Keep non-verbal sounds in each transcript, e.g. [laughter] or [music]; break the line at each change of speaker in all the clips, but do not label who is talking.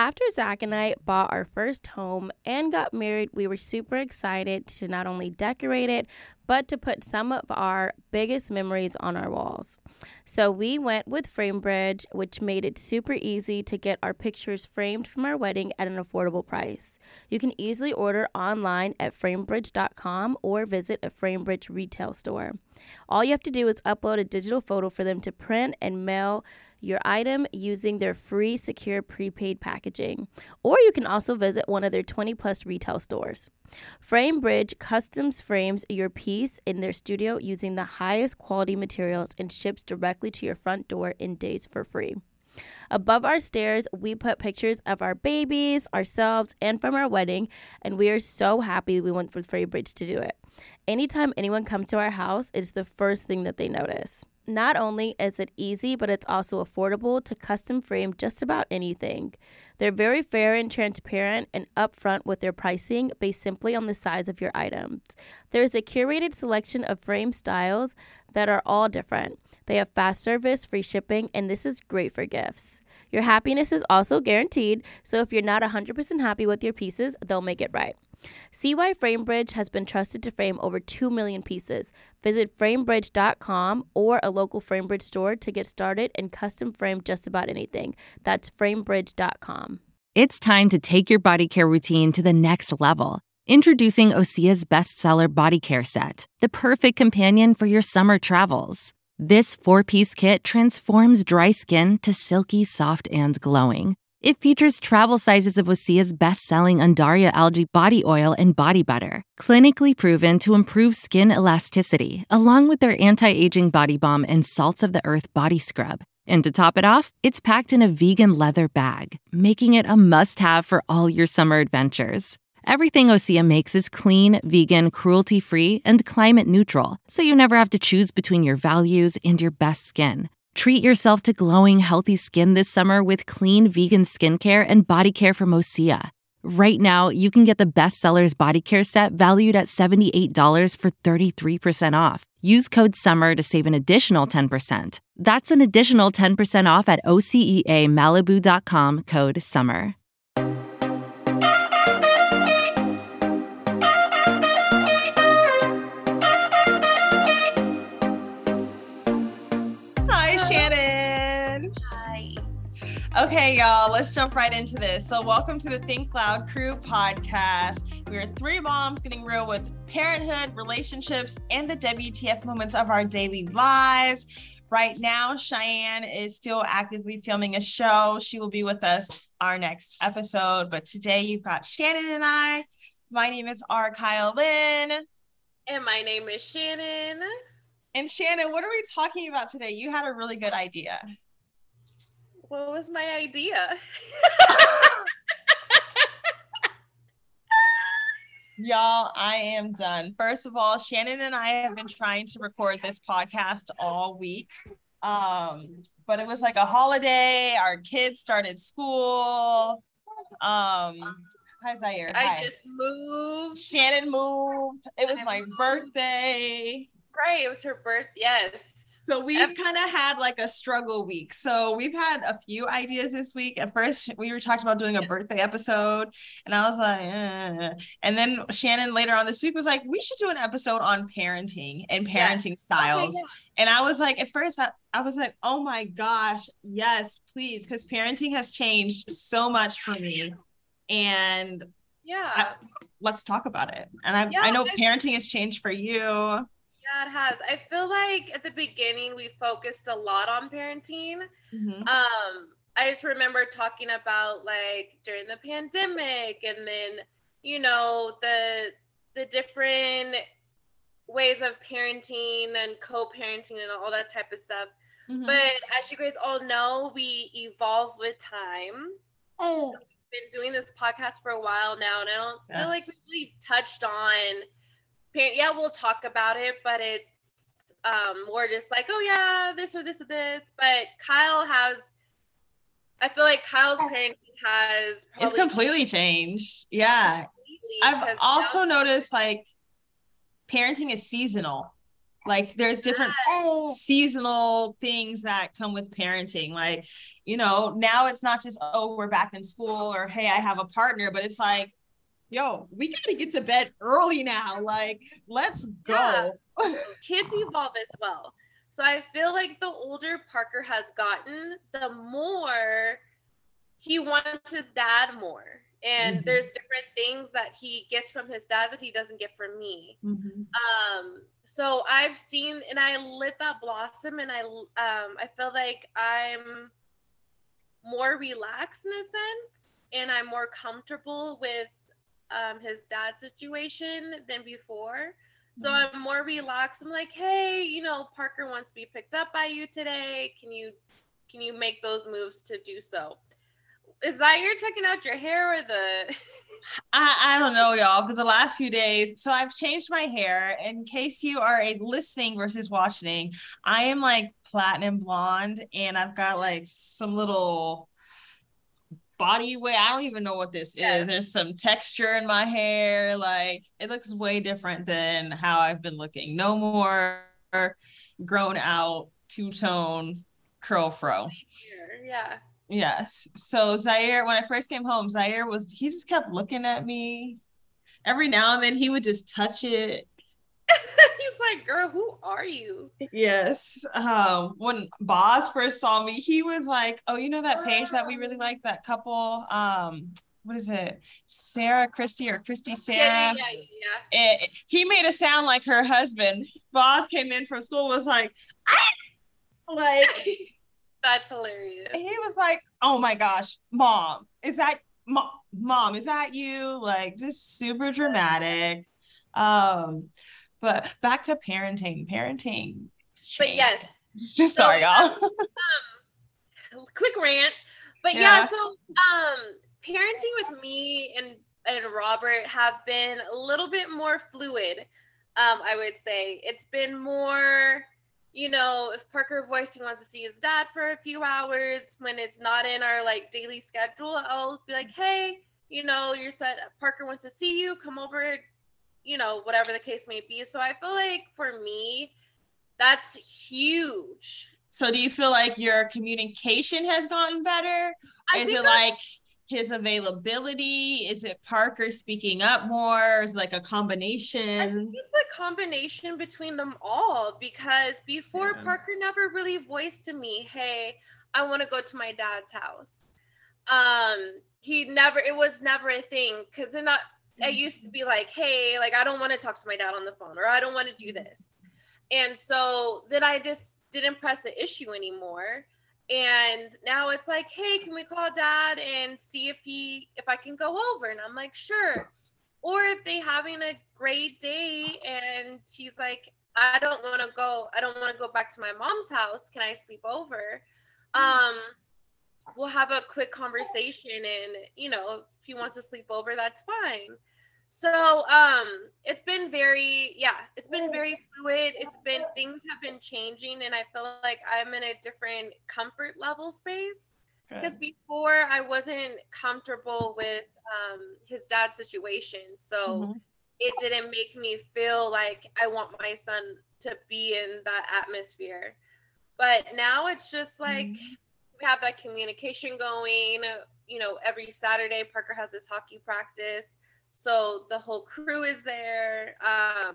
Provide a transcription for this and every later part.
After Zach and I bought our first home and got married, we were super excited to not only decorate it, but to put some of our biggest memories on our walls. So we went with FrameBridge, which made it super easy to get our pictures framed from our wedding at an affordable price. You can easily order online at framebridge.com or visit a FrameBridge retail store. All you have to do is upload a digital photo for them to print and mail your item using their free secure prepaid packaging. Or you can also visit one of their 20 plus retail stores. FrameBridge customs frames your piece in their studio using the highest quality materials and ships directly to your front door in days for free. Above our stairs, we put pictures of our babies, ourselves, and from our wedding, and we are so happy we went with FrameBridge to do it. Anytime anyone comes to our house, it's the first thing that they notice. Not only is it easy, but it's also affordable to custom frame just about anything. They're very fair and transparent and upfront with their pricing based simply on the size of your items. There's a curated selection of frame styles that are all different. They have fast service, free shipping, and this is great for gifts. Your happiness is also guaranteed, so if you're not 100% happy with your pieces, they'll make it right. See why FrameBridge has been trusted to frame over 2 million pieces. Visit framebridge.com or a local FrameBridge store to get started and custom frame just about anything. That's framebridge.com.
It's time to take your body care routine to the next level. Introducing Osea's bestseller body care set, the perfect companion for your summer travels. This four piece kit transforms dry skin to silky, soft, and glowing. It features travel sizes of Osea's best selling Undaria algae body oil and body butter, clinically proven to improve skin elasticity, along with their anti aging body balm and salts of the earth body scrub. And to top it off, it's packed in a vegan leather bag, making it a must have for all your summer adventures. Everything Osea makes is clean, vegan, cruelty free, and climate neutral, so you never have to choose between your values and your best skin. Treat yourself to glowing, healthy skin this summer with clean vegan skincare and body care from Osea. Right now, you can get the bestsellers body care set valued at $78 for 33% off. Use code SUMMER to save an additional 10%. That's an additional 10% off at OseaMalibu.com code SUMMER.
Okay, y'all, let's jump right into this. So, welcome to the Think Loud Crew podcast. We are three moms getting real with parenthood, relationships, and the WTF moments of our daily lives. Right now, Cheyenne is still actively filming a show. She will be with us our next episode. But today, you've got Shanan and I. My name is R. Kyle Lynn.
And my name is Shanan.
And Shanan, what are we talking about today? You had a really good idea.
What was my idea?
Y'all, I am done. First of all, Shanan and I have been trying to record this podcast all week. Um, but it was like a holiday. Our kids started school. Um, hi Zaire.
I just moved.
Shanan moved. It was
I
my
moved.
birthday.
Right. It was her birth. Yes.
So we've kind of had like a struggle week. So we've had a few ideas this week. At first, we were talking about doing a birthday episode, and I was like, eh. and then Shanan later on this week was like, we should do an episode on parenting and parenting
Okay,
styles.
yeah.
And I was like, at first, I, I was like, oh my gosh, yes, please, because parenting has changed so much for me. And
Yeah.
let's talk about it. And I,
Yeah,
I know parenting has changed for you.
Yeah, it has. I feel like at the beginning we focused a lot on parenting.
Mhm.
Um, I just remember talking about like during the pandemic and then, you know, the the different ways of parenting and co-parenting and all that type of stuff.
Mhm.
But as you guys all know, we evolve with time.
Oh.
So we've been doing this podcast for a while now, and I don't feel like we
Yes.
really touched on parent. Yeah, we'll talk about it, but it's um more just like, oh yeah, this or this or this. But Kyle has, I feel like Kyle's parenting has
It's completely changed. Yeah.
completely
I've also
now-
noticed like parenting is seasonal. Like there's different seasonal things that come with parenting. Like, you know, now it's not just, oh, we're back in school or hey, I have a partner, but it's like, yo, we gotta get to bed early now. Like, let's go.
Yeah. [laughs] Kids evolve as well. So I feel like the older Parker has gotten, the more he wants his dad more. And mm-hmm. there's different things that he gets from his dad that he doesn't get from me. Mm-hmm. Um, so I've seen and I lit that blossom and I um I feel like I'm more relaxed in a sense and I'm more comfortable with um his dad situation than before. So mm-hmm. I'm more relaxed. I'm like, hey, you know, Parker wants to be picked up by you today. Can you can you make those moves to do so? Is that you're checking out your hair or the [laughs]
I, I don't know y'all for the last few days so i've changed my hair in case you are a listening versus watching i am like platinum blonde and i've got like some little body way i don't even know what this yeah. is there's some texture in my hair like it looks way different than how i've been looking no more grown out two-tone curl fro
yeah
Yes. So Zaire, when I first came home, Zaire was he just kept looking at me. Every now and then he would just touch it. [laughs]
He's like, girl, who are you?
Yes. Um, when Boz first saw me, he was like, Oh, you know that page that we really like, that couple. Um, what is it? Sarah Christie or Christy Sarah? Yeah, yeah, yeah. It, he made a sound like her husband. Boz came in from school, was like, ah! like [laughs]
That's hilarious.
He was like, "Oh my gosh, mom, is that mom? Mom, is that you?" Like just super dramatic. Um, but back to parenting. Parenting.
But yes, [laughs]
just so, sorry, y'all.
um, quick rant. But yeah. yeah, so um, parenting with me and and Robert have been a little bit more fluid. Um, I would say it's been more you know, if Parker voice he wants to see his dad for a few hours when it's not in our like daily schedule, I'll be like, hey, you know, your son Parker wants to see you, come over, you know, whatever the case may be. So I feel like for me, that's huge.
So do you feel like your communication has gotten better? I Is it like his availability? Is it Parker speaking up more? Is like a combination?
it's a combination between them all because before yeah. Parker never really voiced to me, "Hey, I want to go to my dad's house." Um, he never. It was never a thing because it not. I used to be like, "Hey, like I don't want to talk to my dad on the phone, or I don't want to do this," and so then I just didn't press the issue anymore. And now it's like hey can we call dad and see if he if i can go over? And i'm like sure. Or if they having a great day and he's like i don't want to go i don't want to go back to my mom's house. Can i sleep over? Um we'll have a quick conversation and you know if he wants to sleep over that's fine. So um it's been very yeah it's been very fluid. It's been things have been changing and i feel like i'm in a different comfort level space. Because before i wasn't comfortable with um his dad's situation. So mm-hmm. it didn't make me feel like i want my son to be in that atmosphere. But now it's just like mm-hmm. We have that communication going you know every saturday parker has this hockey practice so the whole crew is there. Um,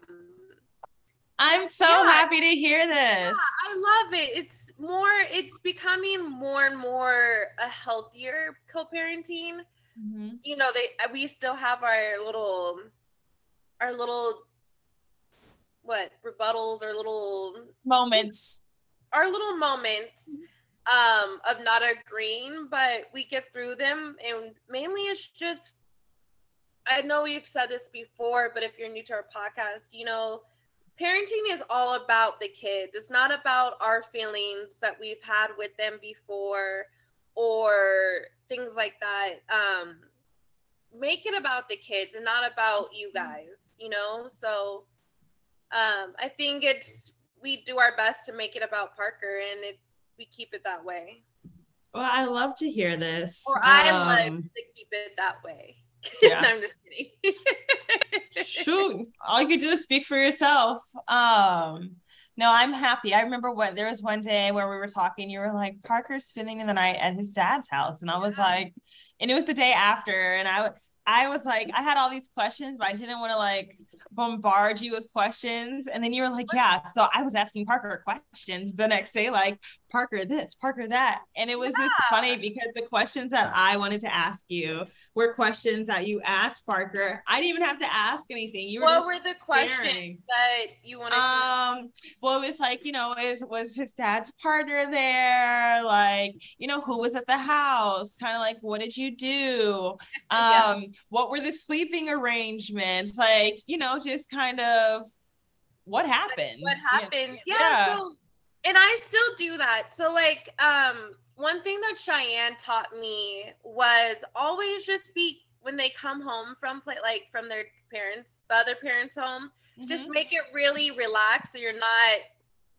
I'm so yeah, happy to hear this. Yeah,
I love it. It's more, it's becoming more and more a healthier co-parenting. Mm-hmm. You know, they we still have our little our little what rebuttals or little
moments.
Our little moments um of not agreeing, but we get through them and mainly it's just I know we've said this before, but if you're new to our podcast, you know, parenting is all about the kids. It's not about our feelings that we've had with them before or things like that. Um, make it about the kids and not about you mm-hmm. guys, you know? So um, I think it's, we do our best to make it about Parker and it, we keep it that way.
Well, I love to hear this.
Or I um, love to keep it that way. [laughs] Yeah. no, I'm just kidding.
Shoot, all you could do is speak for yourself. Um, No, I'm happy. I remember what there was one day where we were talking. You were like, Parker's spending the night at his dad's house, and I was like, and it was the day after, and I I was like, I had all these questions, but I didn't want to like bombard you with questions. And then you were like, yeah. So I was asking Parker questions the next day, like Parker this, Parker that. And it was yeah. just funny because the questions that I wanted to ask you were questions that you asked Parker. I didn't even have to ask anything. You were
what were the questions that you wanted
um, to well, it was like, you know, is was his dad's partner there? Like, you know, who was at the house? Kind of like, what did you do? [laughs] Um, what were the sleeping arrangements? Like, you know, just kind of what happened.
What happened? Yeah. yeah. So and I still do that. So like um one thing that Cheyenne taught me was always just be when they come home from play like from their parents, the other parents' home, mm-hmm. just make it really relaxed so you're not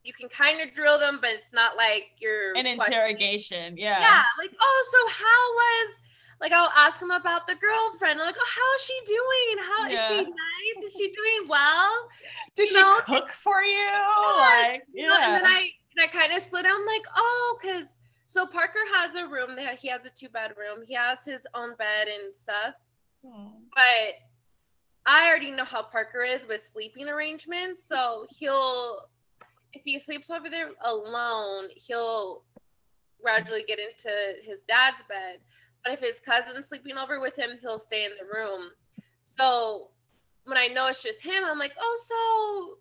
you can kind of drill them, but it's not like you're
an interrogation. Yeah.
Yeah. Like, oh, so how was like I'll ask him about the girlfriend. I'm like, oh, how is she doing? How yeah. is she nice? Is she doing well? [laughs]
Did you she know? cook for you? Yeah. Like,
yeah. and then I and I kind of split. I'm like, oh, because so Parker has a room that he has a two bedroom. He has his own bed and stuff. Hmm. But I already know how Parker is with sleeping arrangements. So he'll if he sleeps over there alone, he'll gradually get into his dad's bed. But if his cousin's sleeping over with him, he'll stay in the room. So when I know it's just him, I'm like, oh,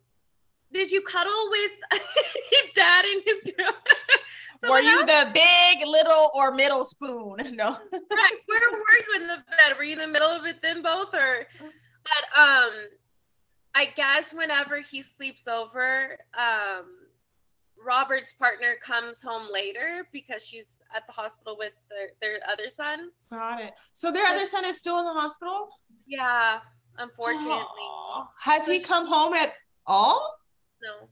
so did you cuddle with [laughs] dad and his girl?
So were you the big, little, or middle spoon? [laughs] No.
right. Where were you in the bed? Were you in the middle of it then both or but um I guess whenever he sleeps over, um Robert's partner comes home later because she's at the hospital with their, their other son.
Got it. So their other son is still in the hospital?
Yeah, unfortunately.
Aww. Has he come home at all?
No.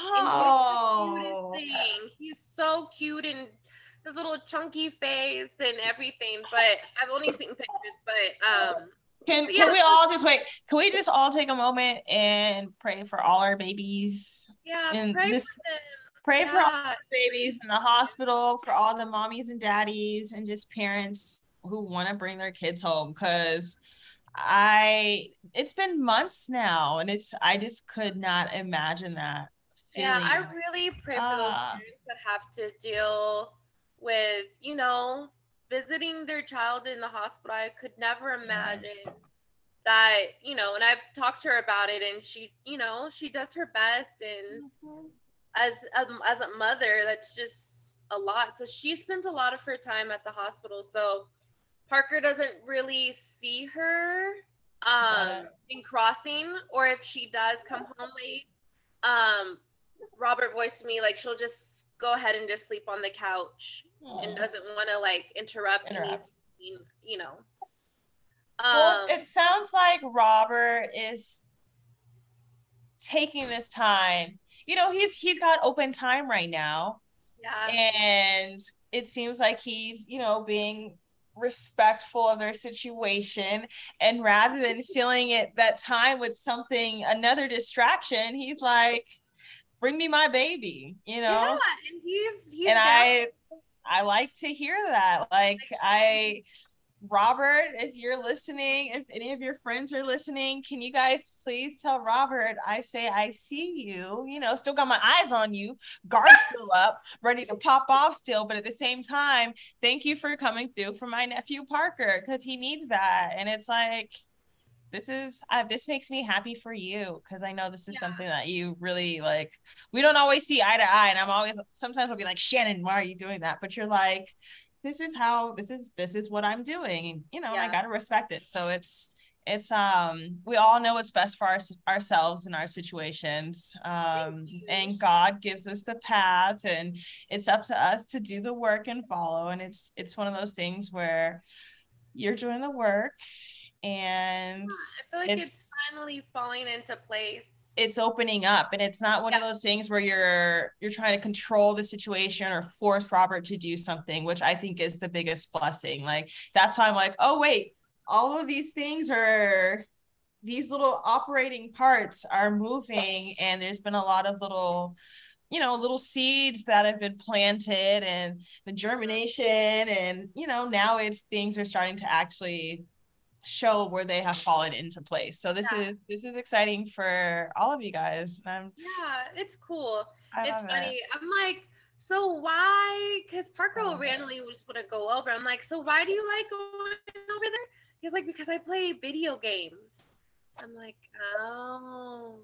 Oh.
He's, he's so cute and his little chunky face and everything. But I've only seen pictures. But um,
can can we all just wait? Can we just all take a moment and pray for all our babies?
Yeah,
and pray just for pray yeah. for all the babies in the hospital, for all the mommies and daddies, and just parents who want to bring their kids home because I it's been months now and it's I just could not imagine that.
Yeah, I really pray for uh, those ah. parents that have to deal with, you know, visiting their child in the hospital. I could never imagine that, you know, and I've talked to her about it and she, you know, she does her best and mm-hmm. as um, as a mother, that's just a lot. So she spends a lot of her time at the hospital. So Parker doesn't really see her um, in crossing, or if she does come home late, um, Robert voiced me like she'll just go ahead and just sleep on the couch Aww. and doesn't want to like interrupt, interrupt. Any, you know.
Um, well, it sounds like Robert is taking this time. You know, he's he's got open time right now.
Yeah.
And it seems like he's, you know, being respectful of their situation and rather than filling it that time with something another distraction he's like bring me my baby you know yeah,
and, he's, he's
and i i like to hear that like i Robert, if you're listening, if any of your friends are listening, can you guys please tell Robert I say I see you? You know, still got my eyes on you, guard [laughs] still up, ready to pop off still, but at the same time, thank you for coming through for my nephew Parker because he needs that. And it's like this is uh, this makes me happy for you because I know this is yeah. something that you really like. We don't always see eye to eye, and I'm always sometimes I'll be like, Shanan, why are you doing that? But you're like, this is how this is this is what I'm doing. And you know, yeah. I gotta respect it. So it's it's um we all know what's best for our, ourselves in our situations um and god gives us the path and it's up to us to do the work and follow and it's it's one of those things where you're doing the work and
i feel like it's, it's finally falling into place
it's opening up and it's not one yeah. of those things where you're you're trying to control the situation or force robert to do something which i think is the biggest blessing like that's why i'm like oh wait all of these things are these little operating parts are moving and there's been a lot of little you know little seeds that have been planted and the germination and you know now it's things are starting to actually show where they have fallen into place. So this yeah. is this is exciting for all of you guys
yeah it's cool. I it's funny it. i'm like so why because parker will randomly just want to go over. I'm like so why do you like going over there? He's like because i play video games. I'm like oh.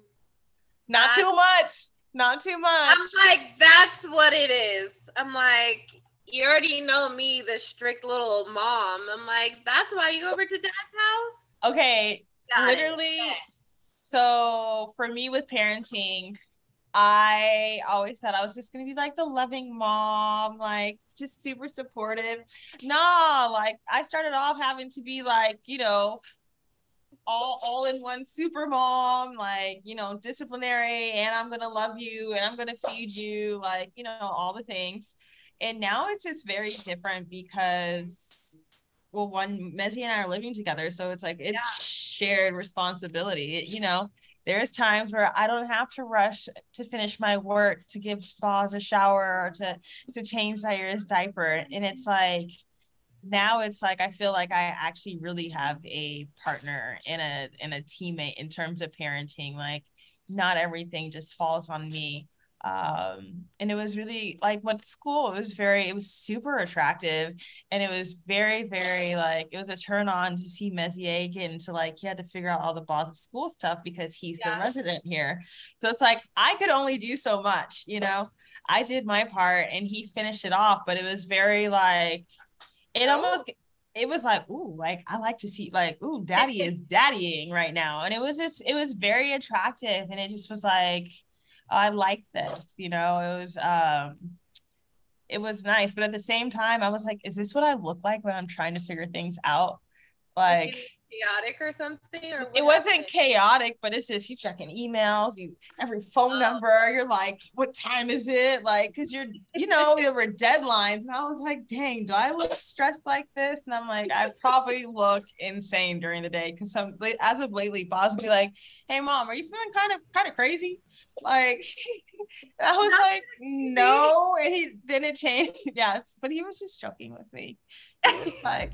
Not too much. Not too much.
I'm like, that's what it is. I'm like, you already know me, the strict little mom. I'm like, that's why you go over to dad's house.
Okay. Got literally. So for me with parenting, I always thought I was just gonna be like the loving mom, like just super supportive. No, like I started off having to be like, you know, all all in one super mom, like, you know, disciplinary, and I'm gonna love you and I'm gonna feed you, like, you know, all the things. And now it's just very different because well, one Mezzy and I are living together. So it's like it's yeah. shared responsibility. You know, there's times where I don't have to rush to finish my work to give Boz a shower or to to change Zaire's diaper. And it's like now it's like I feel like I actually really have a partner and a and a teammate in terms of parenting. Like not everything just falls on me. Um, and it was really like what school, it was very, it was super attractive. And it was very, very like it was a turn on to see Messier get into like he had to figure out all the balls of school stuff because he's yeah. the resident here. So it's like I could only do so much, you know. I did my part and he finished it off, but it was very like it almost it was like ooh like i like to see like ooh daddy [laughs] is daddying right now and it was just it was very attractive and it just was like i like this you know it was um it was nice but at the same time i was like is this what i look like when i'm trying to figure things out? Like
chaotic or something or
it wasn't chaotic but it's just you checking emails you every phone oh. number you're like what time is it like because you're you know [laughs] there were deadlines and i was like dang do i look stressed like this and i'm like i [laughs] probably look insane during the day because some as of lately Boz would be like hey mom are you feeling kind of kind of crazy like [laughs] I was Not like, no, and he then it changed. Yes, but he was just joking with me. like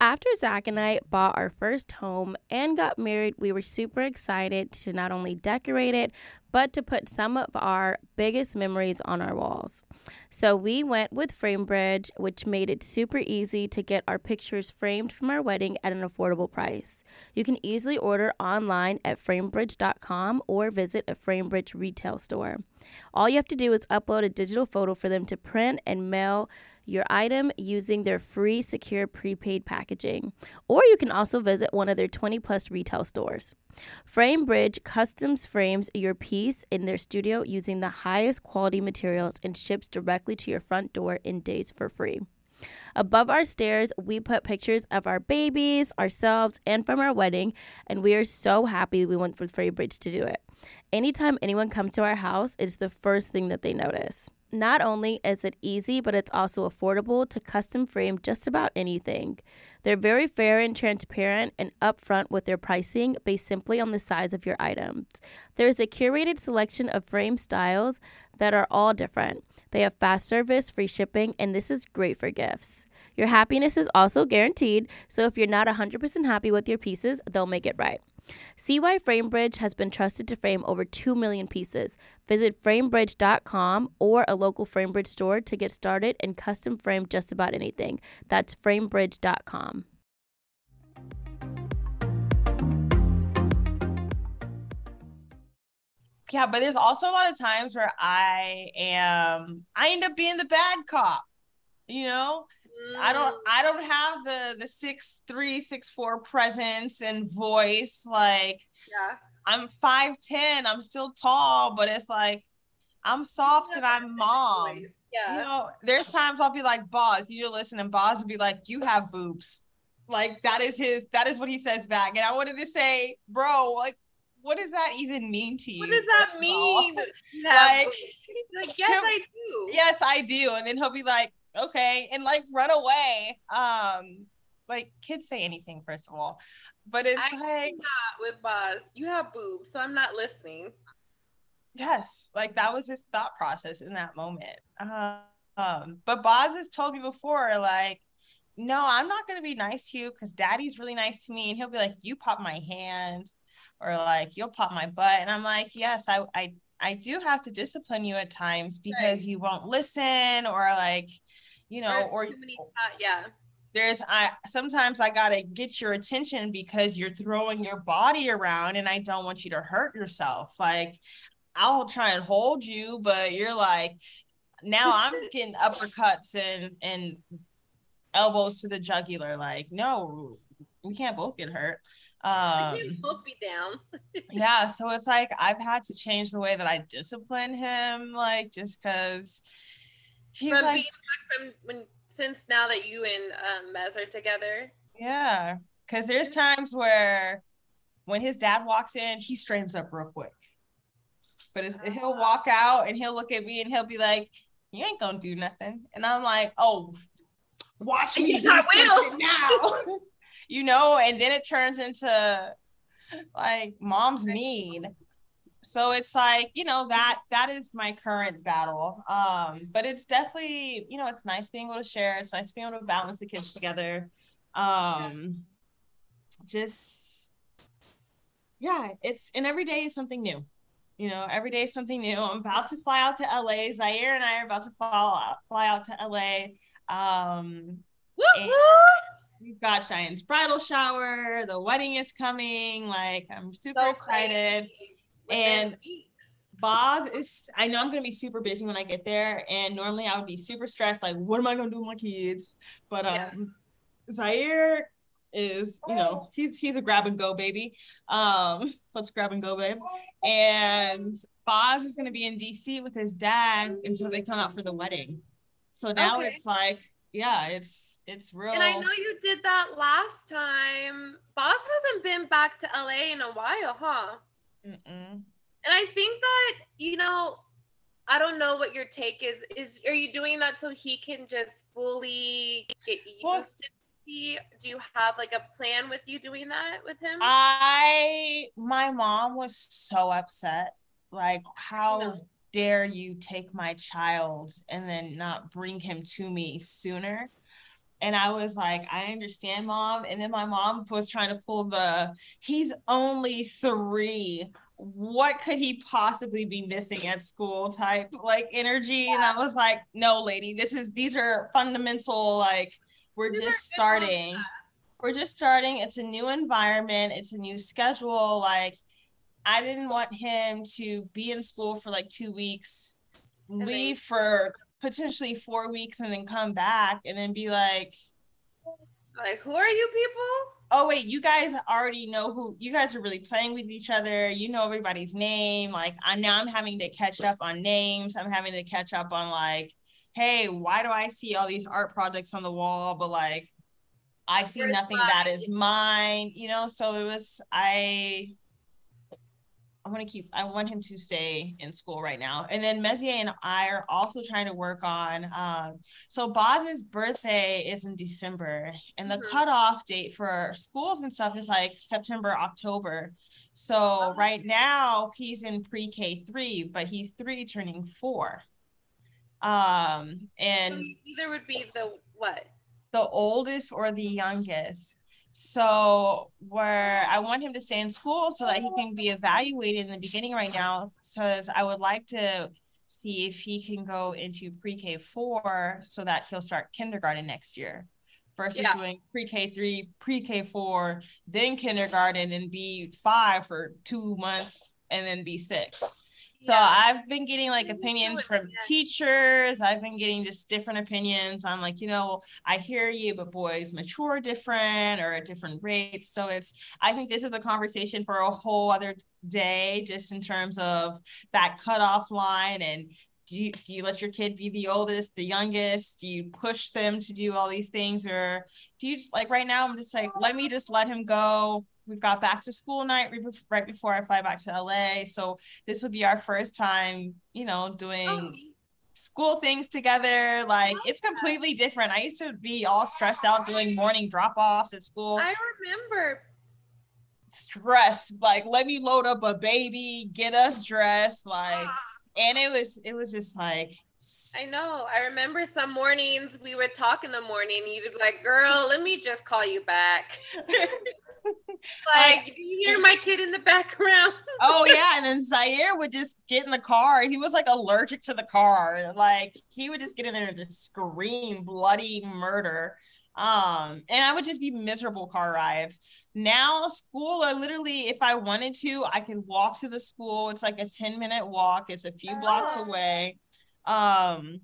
After Zach and I bought our first home and got married, we were super excited to not only decorate it, but to put some of our biggest memories on our walls. So we went with FrameBridge, which made it super easy to get our pictures framed from our wedding at an affordable price. You can easily order online at framebridge.com or visit a FrameBridge retail store. All you have to do is upload a digital photo for them to print and mail your item using their free secure prepaid packaging. Or you can also visit one of their 20 plus retail stores. FrameBridge customs frames your piece in their studio using the highest quality materials and ships directly to your front door in days for free. Above our stairs, we put pictures of our babies, ourselves, and from our wedding, and we are so happy we went with FrameBridge to do it. Anytime anyone comes to our house, it's the first thing that they notice. Not only is it easy, but it's also affordable to custom frame just about anything. They're very fair and transparent and upfront with their pricing based simply on the size of your items. There's a curated selection of frame styles that are all different. They have fast service, free shipping, and this is great for gifts. Your happiness is also guaranteed, so if you're not 100% happy with your pieces, they'll make it right. CY FrameBridge has been trusted to frame over 2 million pieces. Visit framebridge.com or a local FrameBridge store to get started and custom frame just about anything. That's framebridge.com.
Yeah, but there's also a lot of times where I am I end up being the bad cop. You know, I don't
Mm.
I don't have the the six three six four presence and voice like
Yeah.
I'm five ten I'm still tall but it's like I'm soft and I'm mom
Yeah.
you know there's times I'll be like Boz you listen and Boz will be like you have boobs like that is his that is what he says back and I wanted to say bro like what does that even mean to you
what does that mean? [laughs]
Like
like, yes,
him-
I do.
yes i do and then he'll be like okay and like run away um like kids say anything first of all but it's
I
like
Not with Boz. You have boobs, so I'm not listening.
yes like that was his thought process in that moment um, um but boz has told me before like no i'm not going to be nice to you because daddy's really nice to me and he'll be like you pop my hand or like you'll pop my butt and i'm like yes i i i do have to discipline you at times because
Right.
you won't listen or like you know
There's
or
too many ti- yeah.
there's I sometimes I gotta get your attention because you're throwing your body around and I don't want you to hurt yourself. Like I'll try and hold you, but you're like now I'm [laughs] getting uppercuts and and elbows to the jugular. Like, no, we can't both get hurt.
We
Um
can both be down. [laughs]
yeah, so it's like I've had to change the way that I discipline him, like just because he's
From
like
being back from when since now that you and um, Mez are together.
Yeah, because there's times where when his dad walks in, he straightens up real quick. But it's, he'll walk out and he'll look at me and he'll be like, "You ain't gonna do nothing," and I'm like, "Oh, watch me [laughs]
Yes,
do
will."
something now," [laughs] you know. And then it turns into like, "Mom's mean." So it's like you know that that is my current battle. Um, but it's definitely you know it's nice being able to share. It's nice being able to balance the kids together um just yeah it's and every day is something new you know every day is something new i'm about to fly out to la zaire and i are about to fly out, fly out to la um
Woo
And-
woo!
we've got cheyenne's bridal shower the wedding is coming like i'm super
So
excited
crazy.
And-. Boz is I know I'm gonna be super busy when I get there, and normally I would be super stressed, like what am I gonna do with my kids? But um
Yeah.
Zaire is, you know, he's he's a grab and go baby. Um, [laughs] let's grab and go, babe. And Boz is gonna be in DC with his dad until they come out for the wedding. So now
Okay.
it's like, yeah, it's it's real.
And I know you did that last time. Boz hasn't been back to LA in a while, huh?
Mm-mm.
And I think that, you know, I don't know what your take is. Is are you doing that so he can just fully get used
Well-
to be? Do you have like a plan with you doing that with him?
I my mom was so upset. Like, how dare you take my child and then not bring him to me sooner? And I was like, I understand, mom. And then my mom was trying to pull the he's only three. What could he possibly be missing at school type like energy? And I was like, no, lady, this is these are fundamental, like we're
These
just starting we're just starting. It's a new environment, it's a new schedule. Like, I didn't want him to be in school for like two weeks, leave for potentially four weeks, and then come back and then be like,
like, who are you people?
oh, wait, you guys already know who you guys are really playing with each other. You know everybody's name. Like, I now I'm having to catch up on names. I'm having to catch up on like, hey, why do I see all these art projects on the wall, but like, I see
Where's
nothing that
mine?
is mine, you know. So it was I I want to keep I want him to stay in school right now. And then Messier and I are also trying to work on um so Boz's birthday is in December and the mm-hmm. cutoff date for schools and stuff is like September, October. So oh. right now he's in pre-K three, but he's three turning four. Um and so
either would be the what?
The oldest or the youngest. So where I want him to stay in school so that he can be evaluated in the beginning right now. So I would like to see if he can go into pre-K four so that he'll start kindergarten next year versus yeah. doing pre-K three, pre-K four, then kindergarten and be five for two months and then be six. So yeah. I've been getting like opinions from teachers. I've been getting just different opinions on like, you know, I hear you, but boys mature different or at different rates. So it's I think this is a conversation for a whole other day, just in terms of that cutoff line and do you, do you let your kid be the oldest, the youngest? Do you push them to do all these things? Or do you like right now? I'm just like, let me just let him go we've got back to school night right before I fly back to LA. So this will be our first time, you know, doing oh. school things together. Like it's completely different. I used to be all stressed out doing morning drop offs at school.
I remember
stress like let me load up a baby get us dressed like [gasps] and it was it was just like
I know. I remember some mornings we would talk in the morning. You'd be like, "Girl, let me just call you back." [laughs] like, [laughs] you hear my kid in the background? [laughs]
oh yeah, and then Zaire would just get in the car. He was like allergic to the car. Like he would just get in there and just scream bloody murder. Um, and I would just be miserable car rides. Now school, I literally, if I wanted to, I could walk to the school. It's like a 10 minute walk. It's a few blocks ah. away. Um,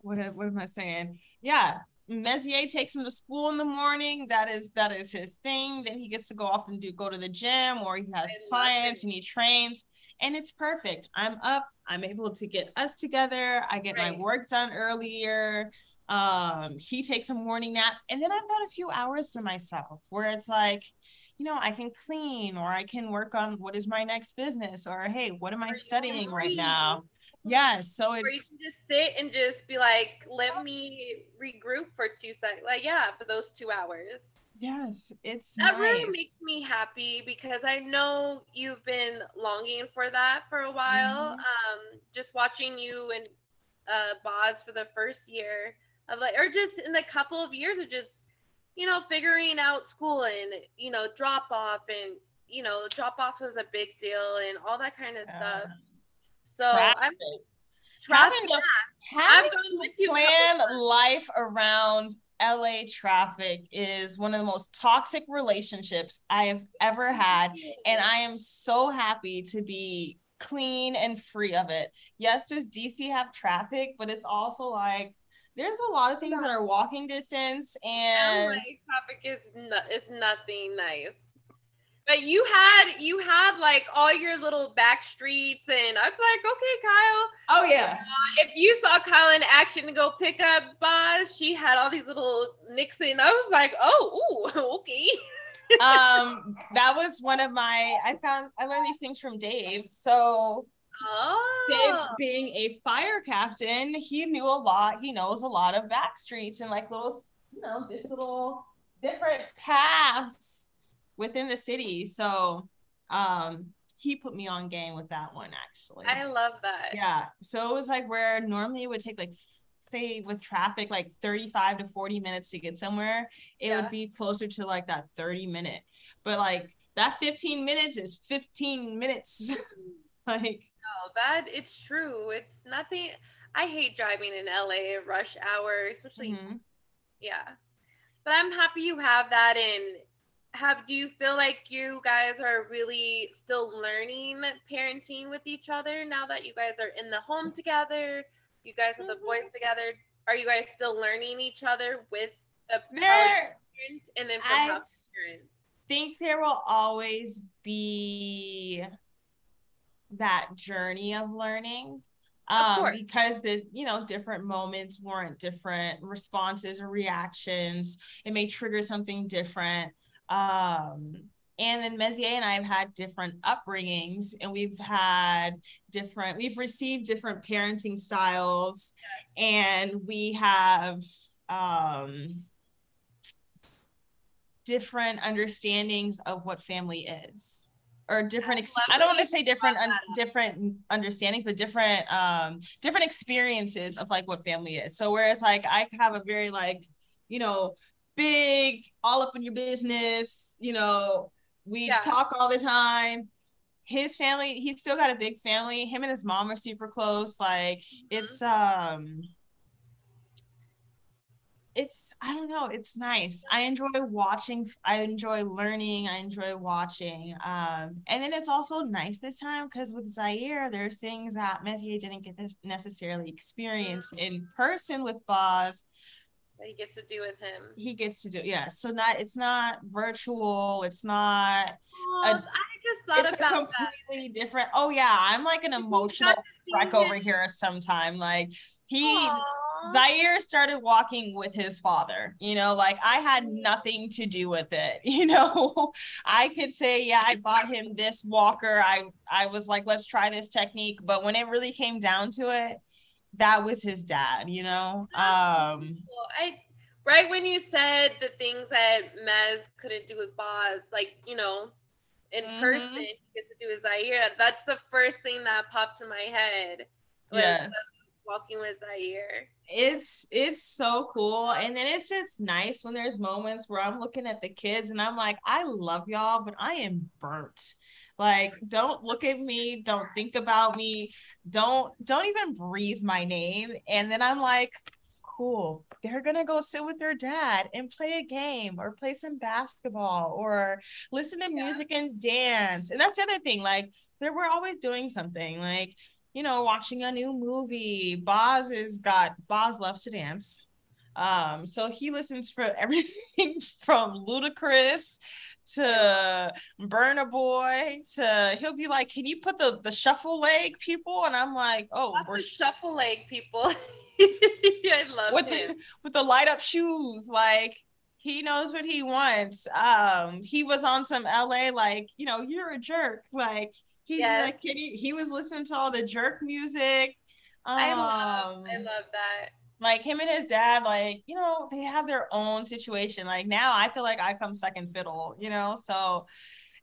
what, what am I saying? Yeah, Messier takes him to school in the morning. That is that is his thing. Then he gets to go off and do go to the gym or he has I clients and he trains. And it's perfect. I'm up. I'm able to get us together. I get right. my work done earlier. Um, he takes a morning nap, and then I've got a few hours to myself where it's like, you know, I can clean or I can work on what is my next business or hey, what am I studying right now? Yes. So it's
or you can just sit and just be like, let me regroup for two seconds. Like, yeah, for those two hours.
Yes, it's
that nice. really makes me happy because I know you've been longing for that for a while. Mm-hmm. Um, just watching you and uh Boz for the first year of like, or just in the couple of years of just, you know, figuring out school and you know, drop off and you know, drop off was a big deal and all that kind of stuff. So traffic. I'm
having to, having to plan life around LA traffic is one of the most toxic relationships I have ever had. And I am so happy to be clean and free of it. Yes, does DC have traffic, but it's also like there's a lot of things that are walking distance and LA
traffic is no, is nothing nice. But you had you had like all your little back streets, and I'm like, okay, Kyle.
Oh yeah.
Uh, if you saw Kyle in action to go pick up Boz, she had all these little Nixon. I was like, oh, ooh, [laughs] okay.
um, that was one of my. I found I learned these things from Dave. So
Oh.
Dave, being a fire captain, he knew a lot. He knows a lot of back streets and like little, you know, this little different paths within the city. So um he put me on game with that one actually.
I love that.
Yeah. So it was like where normally it would take like say with traffic like 35 to 40 minutes to get somewhere, it yeah. would be closer to like that 30 minute. But like that 15 minutes is 15 minutes. [laughs] like
no, that it's true. It's nothing I hate driving in LA rush hour, especially mm-hmm. yeah. But I'm happy you have that in have do you feel like you guys are really still learning parenting with each other now that you guys are in the home together you guys have the boys mm-hmm. together? Are you guys still learning each other with the parents and then from I parents
think there will always be that journey of learning um, of because the you know different moments warrant different responses or reactions. It may trigger something different um and then Mezier and I have had different upbringings and we've had different, we've received different parenting styles and we have um, different understandings of what family is or different ex- I don't want to say different un- different understandings but different um different experiences of like what family is. So whereas like I have a very like you know big all up in your business, you know, we yeah. talk all the time. His family, he's still got a big family. Him and his mom are super close. Like mm-hmm. it's um it's I don't know, it's nice. I enjoy watching, I enjoy learning, I enjoy watching. Um, and then it's also nice this time because with Zaire, there's things that Mezier didn't get necessarily experience in person with Boz
he gets to do with him.
He gets to do yeah. So not it's not virtual. It's not.
Oh, a, I just thought it's about
a completely that. different. Oh yeah, I'm like an emotional wreck over here sometime. Like he Aww. Zaire started walking with his father. You know, like I had nothing to do with it. [laughs] You know, I could say, yeah, I bought him this walker. I I was like, let's try this technique. But when it really came down to it, that was his dad, you know? Um
I right when you said the things that Mez couldn't do with Boz, like, you know, in mm-hmm. person he gets to do with Zaire. That's the first thing that popped to my head.
Yes.
Walking with Zaire.
It's it's so cool. And then it's just nice when there's moments where I'm looking at the kids and I'm like, I love y'all, but I am burnt like don't look at me don't think about me don't don't even breathe my name. And then i'm like cool they're gonna go sit with their dad and play a game or play some basketball or listen to yeah. music and dance. And that's the other thing like they we're always doing something like you know watching a new movie. Boz has got boz loves to dance. Um so he listens for [laughs] everything from ludacris to Burna Boy to he'll be like, "Can you put the the shuffle leg people?" And I'm like, "Oh,
we're shuffle leg people." [laughs] I love
with
him.
The, with the light up shoes, like he knows what he wants. Um, he was on some LA, like you know, you're a jerk. Like he yes. like he, he was listening to all the jerk music.
Um, I love, I um, love that
like him and his dad like you know they have their own situation. Like now i feel like i come second fiddle you know? So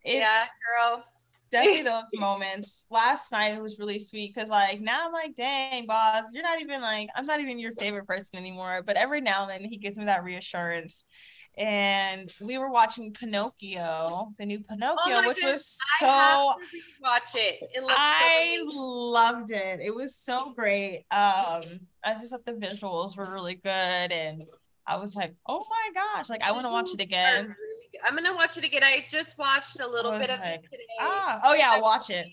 it's yeah girl. [laughs] definitely those moments. Last night it was really sweet because like now i'm like dang Boz you're not even like i'm not even your favorite person anymore. But every now and then he gives me that reassurance and we were watching Pinocchio, the new Pinocchio, oh which goodness. was so
watch it. it
I so loved it. It was so great. Um, I just thought the visuals were really good, and I was like, oh my gosh, like I want to watch it again.
I'm gonna watch it again. I just watched a little bit of like, it today.
Ah, oh yeah, I'll watch it.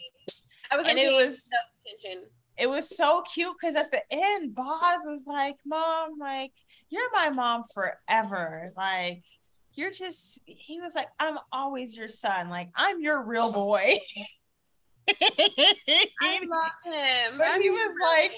I was and it was
it was so cute because at the end, Boz was like, "Mom, like." You're my mom forever. Like, you're just, he was like, I'm always your son. Like, I'm your real boy. [laughs]
I love him.
But he was like,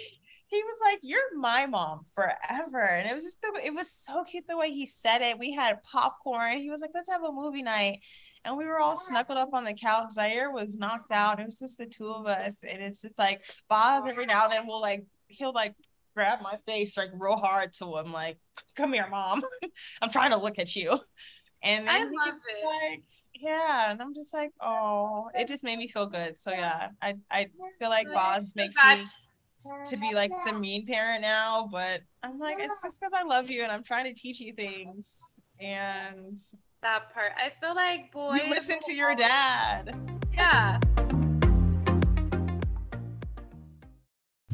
he was like, You're my mom forever. And it was just, the, it was so cute the way he said it. We had popcorn. He was like, Let's have a movie night. And we were all snuggled up on the couch. Zaire was knocked out. It was just the two of us. And it's just like, Boz every now and then we'll like, he'll like grab my face like real hard to him, like, come here, mom. [laughs] I'm trying to look at you. And
I love it.
Like, yeah. And I'm just like, oh, it just made me feel good. So yeah, I, I feel like Boz makes me to be like the mean parent now, but I'm like, it's just because I love you and I'm trying to teach you things. And
that part, I feel like boy,
you listen to your dad.
Yeah.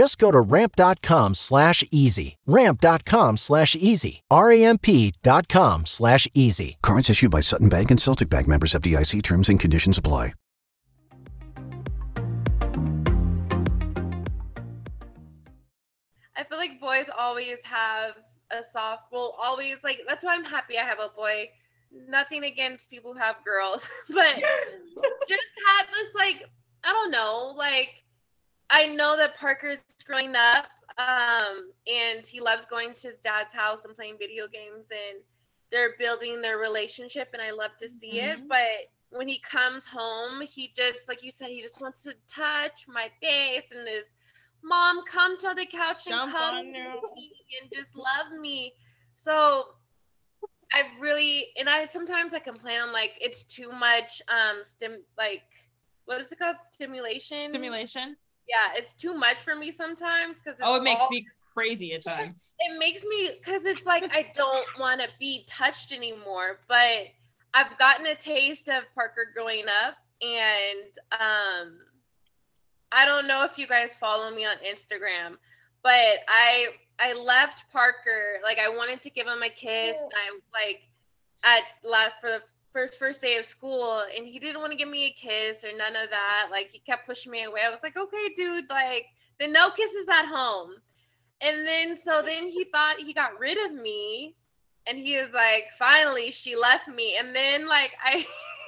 Just go to ramp.com slash easy. Ramp.com slash easy. R-A-M-P.com slash easy.
Cards issued by Sutton Bank and Celtic Bank members FDIC terms and conditions apply.
I feel like boys always have a soft, well, always like, that's why I'm happy I have a boy. Nothing against people who have girls, [laughs] but [laughs] just have this, like, I don't know, like, I know that Parker's growing up um, and he loves going to his dad's house and playing video games and they're building their relationship and I love to see mm-hmm. it. But when he comes home, he just, like you said, he just wants to touch my face and his mom, come to the couch and Jump come and just love me. So I really, and I sometimes I complain, I'm like, it's too much, um, stim, like, what is it called? Stimulation.
Stimulation.
Yeah, it's too much for me sometimes because
oh, it makes all, me crazy at times.
It makes me because it's like I don't want to be touched anymore. But I've gotten a taste of Parker growing up, and um, I don't know if you guys follow me on Instagram, but I I left Parker like I wanted to give him a kiss, and I was like at last for the first first day of school and he didn't want to give me a kiss or none of that like he kept pushing me away. I was like okay dude like the no kisses at home. And then so then he thought he got rid of me and he was like finally she left me. And then like i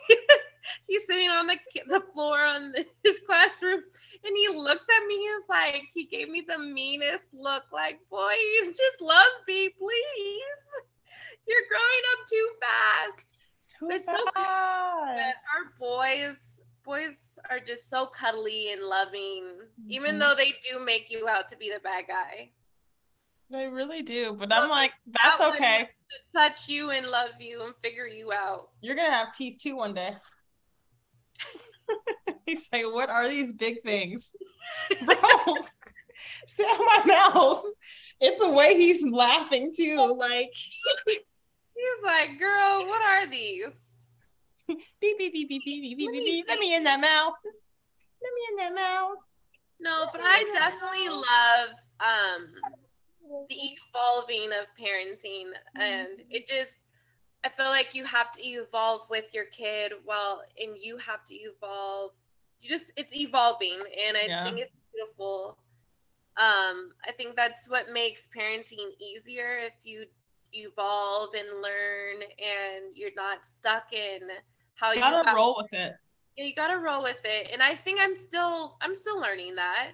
[laughs] he's sitting on the the floor on the, [laughs] his classroom and he looks at me he's like he gave me the meanest look like boy you just love me please. You're growing up too fast it's so good. Our boys, boys are just so cuddly and loving, mm-hmm. even though they do make you out to be the bad guy.
They really do, but I'm like, that's that okay.
Touch you and love you and figure you out.
You're gonna have teeth too one day. [laughs] He's like, what are these big things, [laughs] bro? [laughs] Stay out my mouth. It's the way he's laughing too. Like
He's like, girl, what are these?
beep, beep, beep, beep, beep, beep, beep, beep. Let me in that mouth. Let me in that mouth.
No, but I definitely love um the evolving of parenting and it just I feel like you have to evolve with your kid while and you have to evolve. You just it's evolving and I yeah. think it's beautiful. Um I think that's what makes parenting easier if you evolve and learn and you're not stuck in how
you gotta you roll with it
yeah you gotta roll with it and i think i'm still i'm still learning that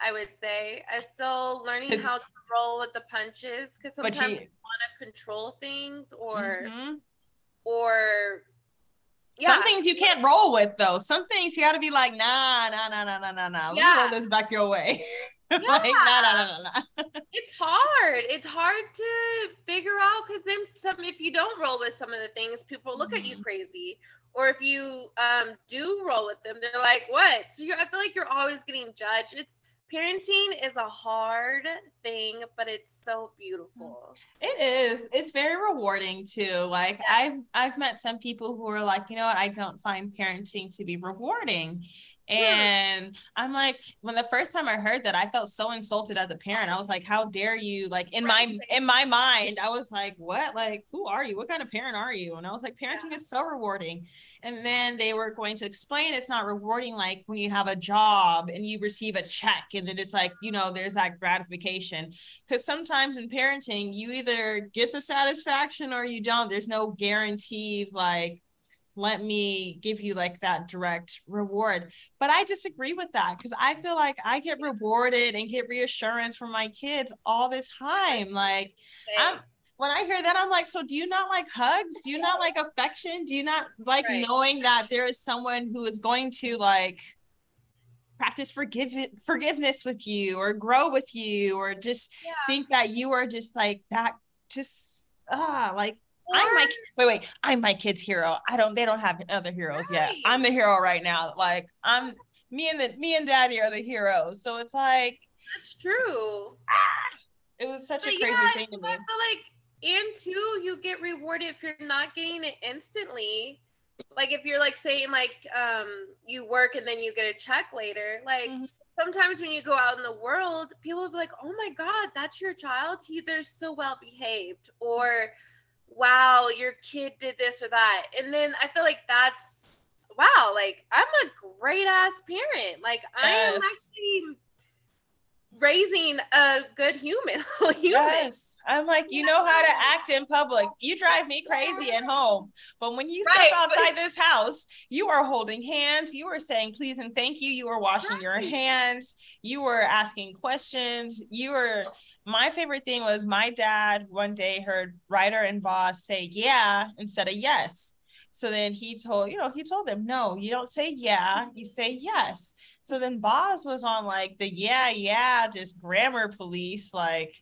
i would say i'm still learning how to roll with the punches because sometimes you, you want to control things or mm-hmm. or
yeah. Some things you can't roll with though. Some things you got to be like, nah, nah, nah, nah, nah, nah, nah. Let yeah. me roll this back your way. [laughs] [laughs]
Yeah. like, it's hard. It's hard to figure out because then some if you don't roll with some of the things, people look mm-hmm. at you mm-hmm. crazy. Or if you um do roll with them, they're like, what? So you I feel like you're always getting judged. It's parenting is a hard thing, but it's so beautiful.
It is. It's very rewarding too. Like yeah. I've I've met some people who are like, you know what, I don't find parenting to be rewarding. And I'm like, when the first time I heard that, I felt so insulted as a parent. I was like, how dare you? Like in my in my mind, I was like, what? Like, who are you? What kind of parent are you? And I was like, parenting yeah. is so rewarding. And then they were going to explain it's not rewarding like when you have a job and you receive a check and then it's like, you know, there's that gratification. Because sometimes in parenting, you either get the satisfaction or you don't. There's no guaranteed like let me give you like that direct reward. But I disagree with that because I feel like I get rewarded and get reassurance from my kids all the time. Like I'm when I hear that, I'm like, so do you not like hugs? Do you not like affection? Do you not like right. knowing that there is someone who is going to like practice forgive forgiveness with you or grow with you or just yeah. think that you are just like that just ah like I'm my wait, wait. I'm my kid's hero. I don't. They don't have other heroes right. yet. I'm the hero right now. Like I'm me and the me and Daddy are the heroes. So it's like
that's true.
Ah, it was such
But
a crazy
yeah,
thing to
I
me.
feel like and two, you get rewarded if you're not getting it instantly. Like if you're like saying like um you work and then you get a check later. Like
Mhm.
sometimes when you go out in the world, people will be like, "Oh my god, that's your child. He they're so well behaved." Or wow, your kid did this or that. And then I feel like that's wow, like I'm a great ass parent. Like I am actually raising a good human. [laughs] human.
Yes. I'm like, you know how to act in public. You drive me crazy at home. But when you
Right,
step outside this house, you are holding hands. You are saying please and thank you. You are washing your hands. You are asking questions. You were my favorite thing was my dad one day heard writer and Boz say yeah instead of yes. So then he told, you know, he told them, no, you don't say yeah, you say yes. So then Boz was on like the yeah, yeah, just grammar police. Like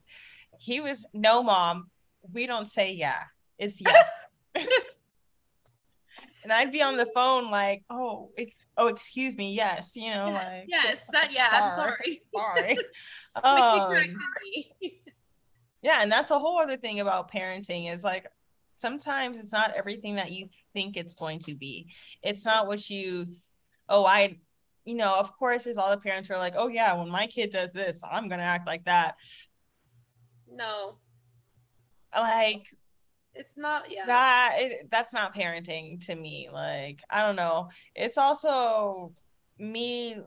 he was, no, mom, we don't say yeah, it's yes. [laughs] [laughs] and I'd be on the phone like, oh, it's, oh, excuse me, yes, you know,
Yes,
like,
yes, that yeah, I'm sorry.
sorry. [laughs] [laughs] Um, yeah and that's a whole other thing about parenting is like sometimes it's not everything that you think it's going to be it's not what you oh i you know of course there's all the parents who are like oh yeah when my kid does this i'm gonna act like that
no,
like
it's not. Yeah.
that it, that's not parenting to me like i don't know it's also me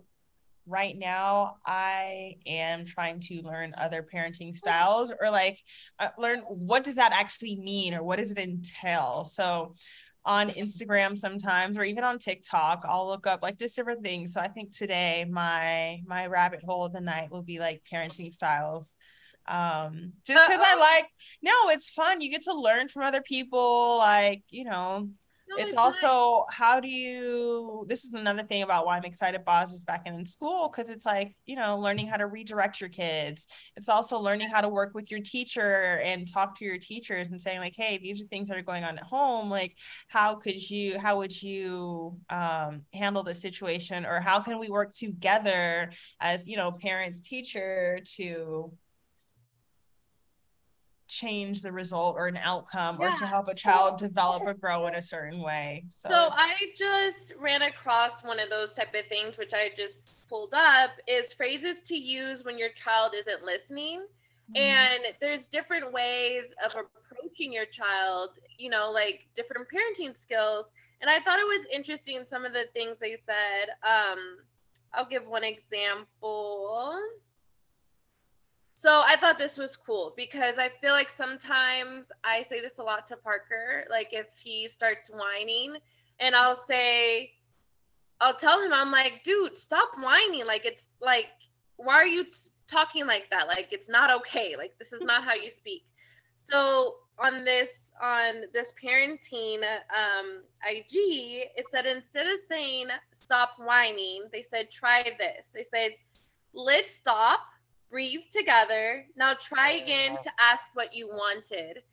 right now i am trying to learn other parenting styles or like uh, learn what does that actually mean or what does it entail so on instagram sometimes or even on tiktok i'll look up like just different things so i think today my my rabbit hole of the night will be like parenting styles um just because i like no it's fun. You get to learn from other people like you know
No,
it's
not.
also how do you this is another thing about why i'm excited boz is back in school because it's like you know learning how to redirect your kids. It's also learning how to work with your teacher and talk to your teachers and saying like hey these are things that are going on at home. Like how could you how would you um, handle the situation? Or how can we work together as you know parents teacher to change the result or an outcome or to help a child develop or grow in a certain way. So,
So I just ran across one of those type of things, which I just pulled up, is phrases to use when your child isn't listening.
Mm-hmm.
And there's different ways of approaching your child, you know, like different parenting skills. And I thought it was interesting some of the things they said. Um, I'll give one example. So I thought this was cool because I feel like sometimes I say this a lot to Parker. Like if he starts whining, and I'll say, I'll tell him, I'm like, dude, stop whining. Like it's like, why are you talking like that? Like it's not okay. Like this is not how you speak. So on this on this parenting um, IG, it said instead of saying stop whining, they said try this. They said let's stop, breathe together. Now try again to ask what you wanted.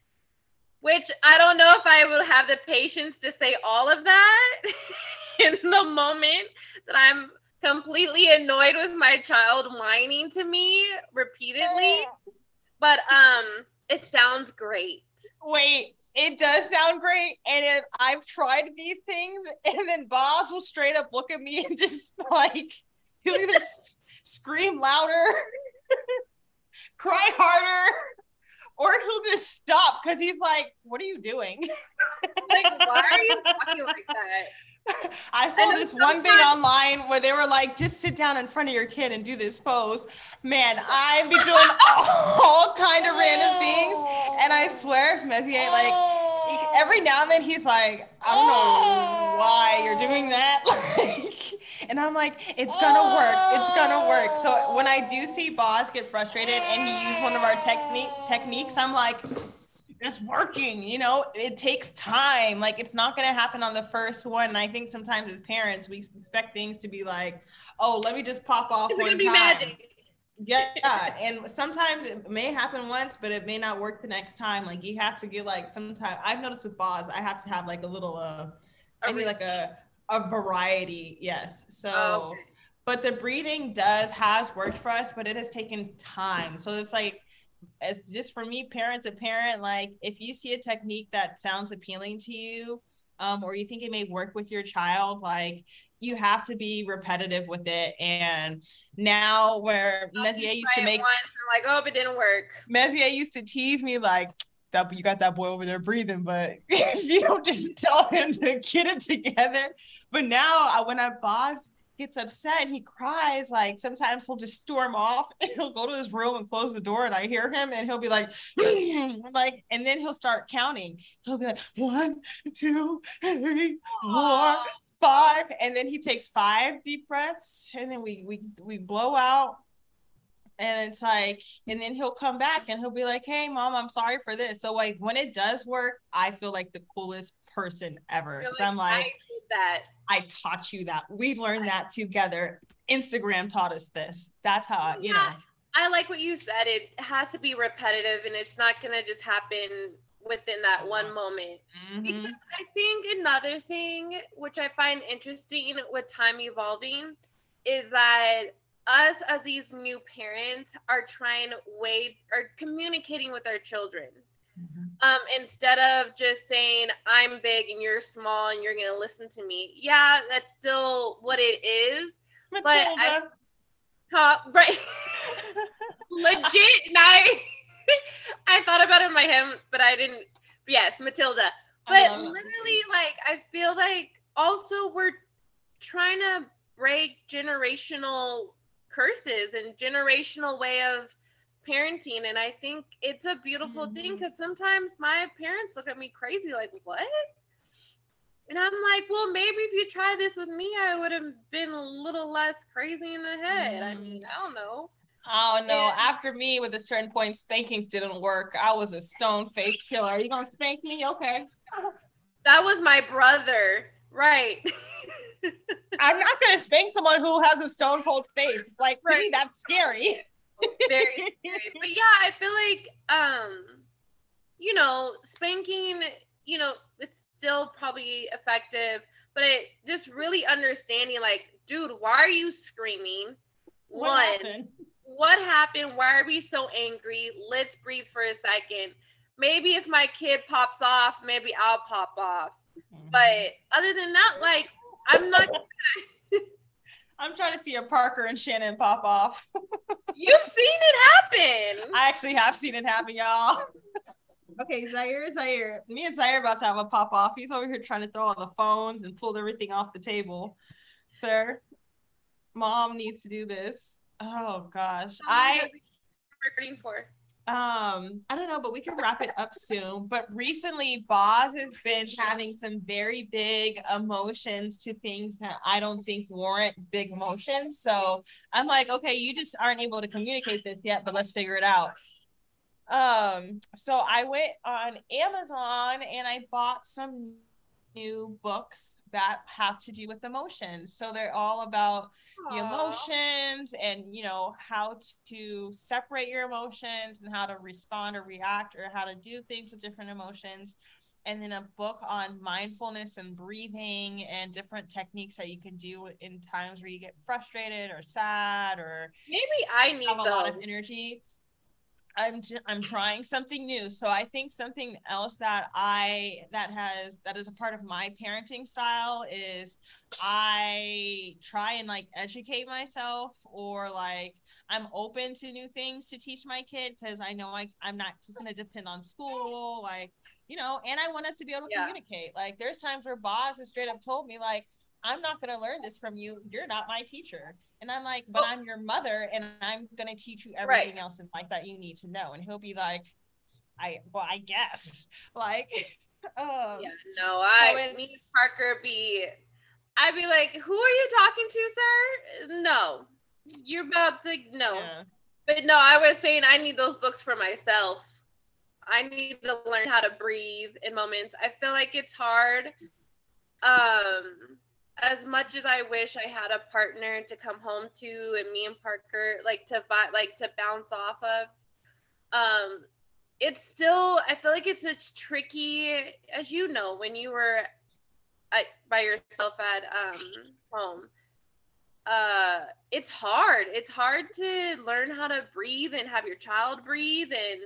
Which I don't know if I will have the patience to say all of that [laughs] in the moment that I'm completely annoyed with my child whining to me repeatedly. But um it sounds great.
wait, it does sound great. And if I've tried these things, and then Bob will straight up look at me and just like, he'll either [laughs] s- scream louder, [laughs] cry harder, or he'll just stop because he's like, What are you doing? [laughs]
Like, why are you talking like that?
I saw this one thing online where they were like, just sit down in front of your kid and do this pose. Man, I'd be doing all kind of random things. And I swear, if Messier, like, every now and then he's like, I don't know why you're doing that. [laughs] And I'm like, it's gonna work. It's gonna work. So when I do see Boz get frustrated and he used one of our technique techniques, I'm like, it's working you know? It takes time. Like it's not to happen on the first one. And i think sometimes as parents we expect things to be like oh let me just pop off
It's
one
gonna be
time.
magic.
yeah and sometimes it may happen once but it may not work the next time. Like you have to get like sometimes i've noticed with Boz, i have to have like a little uh maybe like a a variety yes so
Oh, okay.
but the breathing does has worked for us but it has taken time so it's like it's just for me, parents, a parent, like if you see a technique that sounds appealing to you, um, or you think it may work with your child, like you have to be repetitive with it. And now where Messier used to make
once like, oh, but it didn't work.
Messier used to tease me like that you got that boy over there breathing, but [laughs] you don't just tell him to get it together. But now uh, when I Boz gets upset and he cries, like sometimes he'll just storm off and [laughs] he'll go to his room and close the door and I hear him and he'll be like, [clears throat] like, and then he'll start counting. He'll be like, one, two, three, four, five. And then he takes five deep breaths and then we we we blow out. And it's like, and then he'll come back and he'll be like, Hey mom, I'm sorry for this. So like when it does work, I feel like the coolest person ever. Like, I'm like I
that
I taught you that. We learned that together. Instagram taught us this. That's how you yeah, know.
I like what you said. It has to be repetitive and it's not gonna just happen within that one moment. Mm-hmm. Because I think another thing which I find interesting with time evolving is that us as these new parents are trying way or communicating with our children. Mm-hmm. Um, instead of just saying I'm big and you're small and you're gonna listen to me. Yeah, that's still what it is. Matilda. But I, uh, [laughs] right, [laughs] legit. And I, [laughs] I thought about it in my head, but I didn't. Yes, Matilda. But literally, like, I feel like also we're trying to break generational curses and generational way of parenting and i think it's a beautiful mm-hmm. thing because sometimes my parents look at me crazy like what and i'm like well maybe if you tried this with me i would have been a little less crazy in the head mm-hmm. i mean i don't know
Oh no! And, After me, with a certain point, spankings didn't work. I was a stone face killer. Are you gonna spank me? Okay.
That was my brother, right? [laughs] [laughs]
I'm not gonna spank someone who has a stone cold face. Like, right. me, that's scary. [laughs]
Very scary. But yeah, I feel like um, you know, spanking, you know, it's still probably effective, but it just really understanding like, dude, why are you screaming? What One, happened? what happened? Why are we so angry? Let's breathe for a second. Maybe if my kid pops off, maybe I'll pop off. Mm-hmm. But other than that, like I'm not [laughs]
I'm trying to see a Parker and Shanan pop off. [laughs]
You've seen it happen.
I actually have seen it happen, y'all. [laughs] okay, Zaire, Zaire. Me and Zaire about to have a pop off. He's over here trying to throw all the phones and pulled everything off the table. Sir, mom needs to do this. Oh gosh. I
recording for
um i don't know but we can wrap it up soon. But recently boz has been having some very big emotions to things that i don't think warrant big emotions. So i'm like okay you just aren't able to communicate this yet but let's figure it out. Um so i went on amazon and i bought some new books that have to do with emotions. So they're all about the emotions and you know how to separate your emotions and how to respond or react or how to do things with different emotions. And then a book on mindfulness and breathing and different techniques that you can do in times where you get frustrated or sad or
maybe I need
a lot of energy. I'm I'm trying something new. So I think something else that I that has that is a part of my parenting style is I try and like educate myself or like I'm open to new things to teach my kid because I know I I'm not just gonna depend on school like you know and I want us to be able to yeah. communicate. Like there's times where Boz has straight up told me like I'm not gonna learn this from you. You're not my teacher. And I'm like, but oh. I'm your mother and I'm gonna teach you everything right. else in life that you need to know. And he'll be like, I well, I guess. [laughs] Like [laughs]
um, Yeah, no, I so me Parker be I'd be like, Who are you talking to, sir? No. You're about to no. Yeah. But no, I was saying I need those books for myself. I need to learn how to breathe in moments. I feel like it's hard. Um as much as I wish I had a partner to come home to and me and Parker like to like to bounce off of, um, it's still I feel like it's as tricky as you know when you were at, by yourself at um home. uh it's hard it's hard to learn how to breathe and have your child breathe and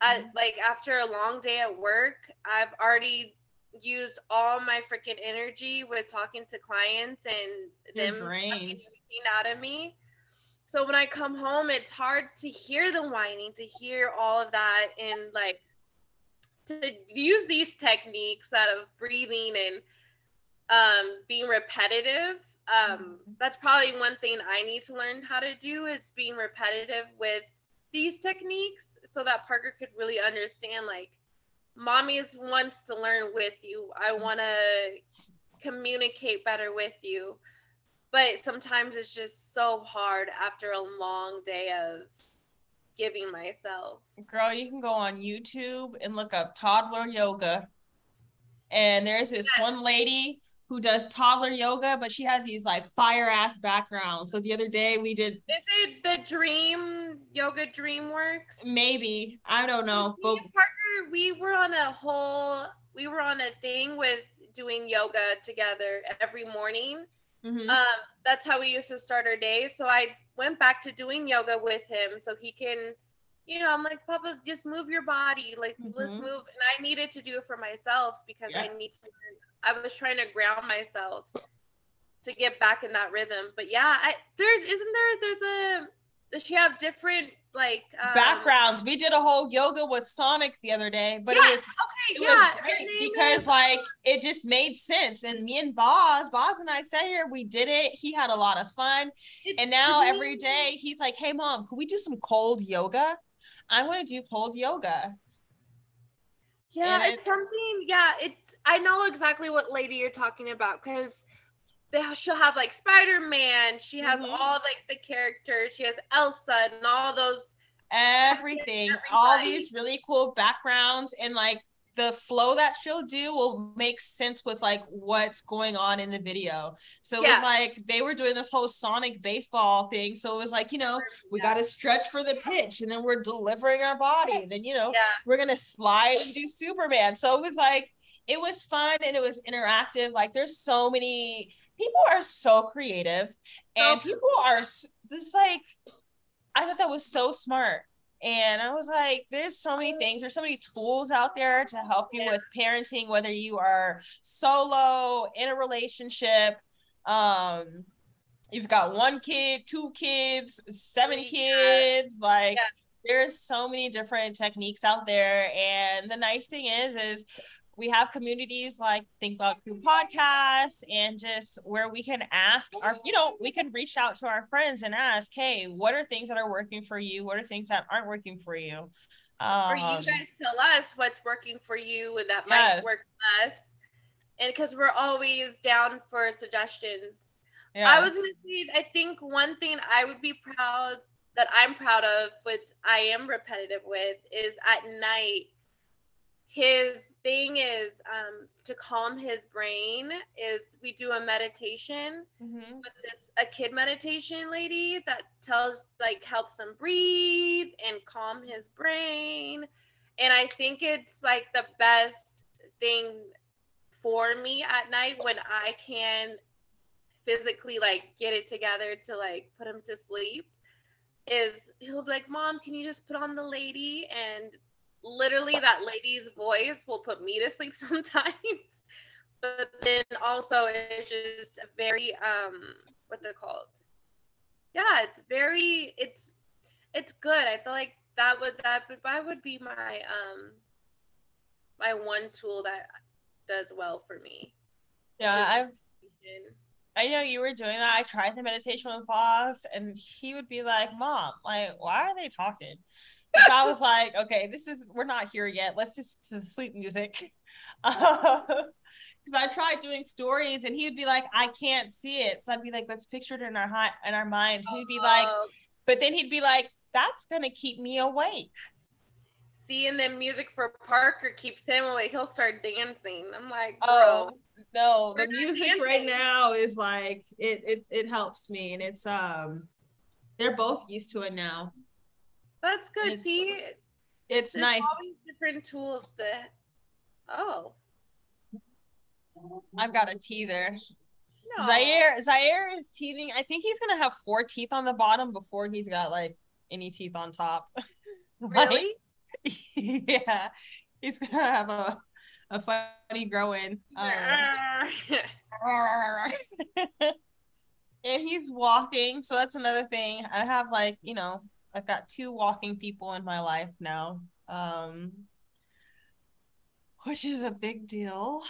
I,
Mm-hmm.
like after a long day at work i've already used all my freaking energy with talking to clients and
You're
them everything out of me. So when i come home it's hard to hear the whining to hear all of that and like to use these techniques out of breathing and um, being repetitive. Um, that's probably one thing I need to learn how to do is being repetitive with these techniques so that Parker could really understand like mommy's wants to learn with you. I mm-hmm. want to communicate better with you. But sometimes it's just so hard after a long day of giving myself.
Girl, you can go on YouTube and look up toddler yoga. And there's this one lady who does toddler yoga, but she has these like fire ass backgrounds. So the other day we did
Is it the Dream Yoga DreamWorks?
maybe, I don't know,
Me
but
Parker, we were on a whole, we were on a thing with doing yoga together every morning.
Mhm.
Um, that's how we used to start our days. So I went back to doing yoga with him so he can, you know, I'm like, Papa, just move your body. Like, let's
Mhm.
move. And I needed to do it for myself because I need to, I was trying to ground myself to get back in that rhythm. But yeah, I, there's, isn't there, there's a, does she have different like um,
backgrounds. We did a whole yoga with Sonic the other day, but
yeah,
it was
okay,
it
yeah,
was great because
is-
like it just made sense. And me and Boz, Boz and I sat here, we did it. He had a lot of fun.
it's
And now every
Dream-
day he's like, Hey mom, can we do some cold yoga? I want to do cold yoga.
Yeah, it's,
it's-
something. Yeah, it's. I know exactly what lady you're talking about because they she'll have like Spider Man. She has
Mhm.
all like the characters. She has Elsa and all those.
Everything, all these really cool backgrounds and like the flow that she'll do will make sense with like what's going on in the video. So it
Yeah.
was like they were doing this whole Sonic baseball thing. So it was like, you know, we got to stretch for the pitch and then we're delivering our body. And then, you know,
Yeah,
we're going to slide and do Superman. So it was like, it was fun and it was interactive. Like there's so many people are so creative and people are this like, I thought that was so smart. And I was like, there's so many things, there's so many tools out there to help you with parenting, whether you are solo, in a relationship, um, you've got one kid, two kids, seven
Yeah.
kids, like
Yeah.
there's so many different techniques out there. And the nice thing is, is we have communities like Think Loud Crew podcast and just where we can ask our, you know, we can reach out to our friends and ask, hey, what are things that are working for you? What are things that aren't working for you?
or you
Um,
guys tell us what's working for you and that might work for us. And because we're always down for suggestions. I was gonna say, I think one thing I would be proud that I'm proud of, which I am repetitive with, is at night. His thing is um, to calm his brain. Is we do a meditation
Mhm.
with this a kid meditation lady that tells like helps him breathe and calm his brain, and I think it's like the best thing for me at night when I can physically like get it together to like put him to sleep is he'll be like mom can you just put on the lady and literally that lady's voice will put me to sleep [laughs] sometimes. But then also it's just very um what's it called? Yeah it's very it's it's good. I feel like that would that would that would be my um my one tool that does well for me.
Yeah, I've
And-
I know you were doing that. I tried the meditation with Boz, and he would be like, "Mom, like, why are they talking?" So I was like, "Okay, this is we're not here yet. Let's just sleep music." [laughs] Because I tried doing stories, and he'd be like, "I can't see it," so I'd be like, "Let's picture it in our hi- in our minds." He'd be like,
Oh,
but then he'd be like, "That's gonna keep me awake."
see and then music for parker keeps him awake he'll start dancing i'm like
Oh no, the music right now is like it, it it helps me, and it's um, they're both used to it now.
That's good
It's-
see
It's
there's
nice.
always different tools to oh
I've got a tea there. No. Zaire Zaire is teething. I think he's gonna have four teeth on the bottom before he's got like any teeth on top. [laughs]
really? [laughs]
yeah. He's gonna have a a funny growing. Um, [laughs] and he's walking, so that's another thing. I have like, you know, I've got two walking people in my life now. Um which is a big deal.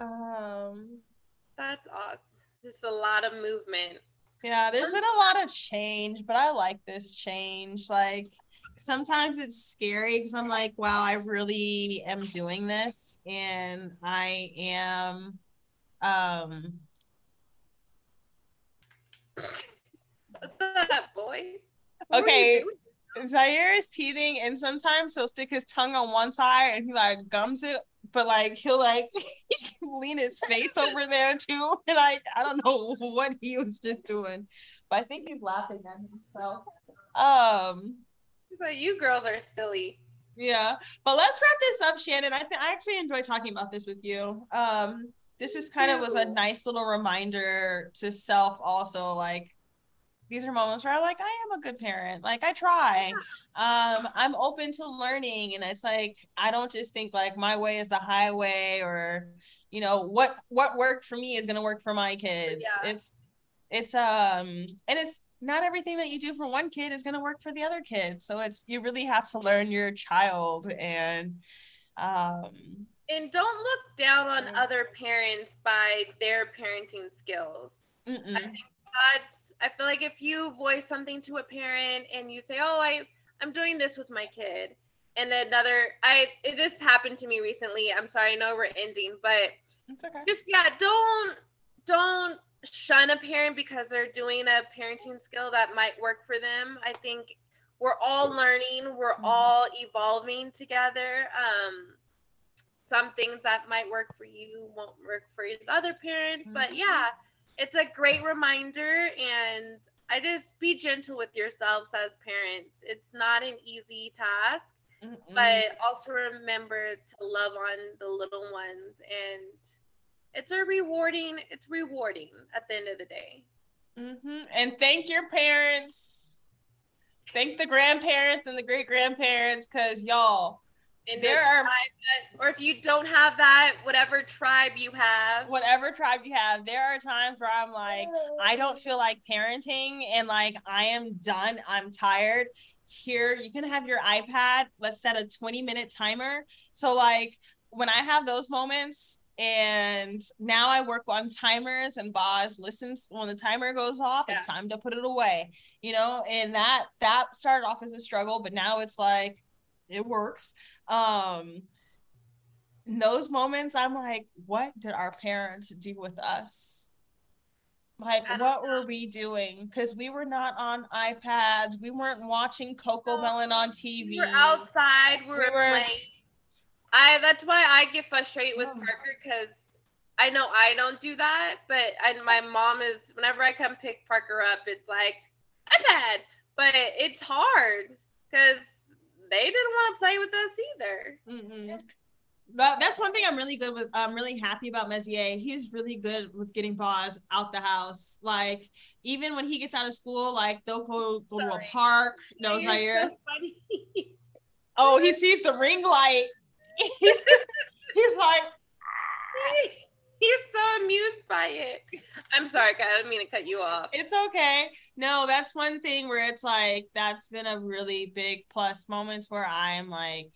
Um
that's awesome. Just a lot of movement.
Yeah, there's been a lot of change, but I like this change. Like sometimes it's scary because I'm like, wow, I really am doing this and I am um [laughs]
What's that boy?
Okay. Zaire is teething and sometimes he'll stick his tongue on one side and he like gums it, but like he'll like [laughs] lean his face over there too. And like I don't know what he was just doing. But I think he's laughing at himself. Um
but you girls are silly.
Yeah. But let's wrap this up, Shanan. I think I actually enjoy talking about this with you. Um, this is kind of was a nice little reminder to self also like these are moments where I'm like I am a good parent. Like I try. Um, I'm open to learning and it's like I don't just think like my way is the highway or you know what what worked for me is going to work for my kids. Yeah. It's it's um and it's not everything that you do for one kid is going to work for the other kid. So it's you really have to learn your child and um
and don't look down on other parents by their parenting skills. Mm-mm. I think that's I feel like if you voice something to a parent and you say, "Oh, I I'm doing this with my kid," and another I it just happened to me recently. I'm sorry, I know we're ending, but okay. just yeah, don't don't shun a parent because they're doing a parenting skill that might work for them. I think we're all learning, we're mm-hmm. all evolving together. Um, some things that might work for you won't work for the other parent, mm-hmm. but yeah, it's a great reminder. And I just be gentle with yourselves as parents. It's not an easy task. Mm-mm. But also remember to love on the little ones and it's a rewarding it's rewarding at the end of the day
mm-hmm. and thank your parents thank the grandparents and the great grandparents because y'all
in there are that, or if you don't have that whatever tribe you have
whatever tribe you have there are times where i'm like i don't feel oh. like parenting and like i am done i'm tired here you can have your ipad let's set a 20 minute timer so like when i have those moments and now I work on timers and Boz listens when the timer goes off, yeah. it's time to put it away. You know, and that that started off as a struggle, but now it's like it works. Um in those moments I'm like, what did our parents do with us? Like, what know. were we doing? Because we were not on iPads. We weren't watching Cocomelon on TV.
We were outside. We were, we were playing I that's why I get frustrated with oh. Parker because I know I don't do that, but and my mom is whenever I come pick Parker up, it's like iPad, but it's hard because they didn't want to play with us either.
Mm-hmm. But that's one thing I'm really good with. I'm really happy about Mezier. He's really good with getting Boz out the house. Like even when he gets out of school, like they'll go go Sorry. to a park. No, Zaire. So oh, he sees the ring light [laughs] he's like, [laughs]
he's so amused by it. [laughs] I'm sorry, I didn't mean to cut you off.
It's okay. No, that's one thing where it's like that's been a really big plus moments where I'm like,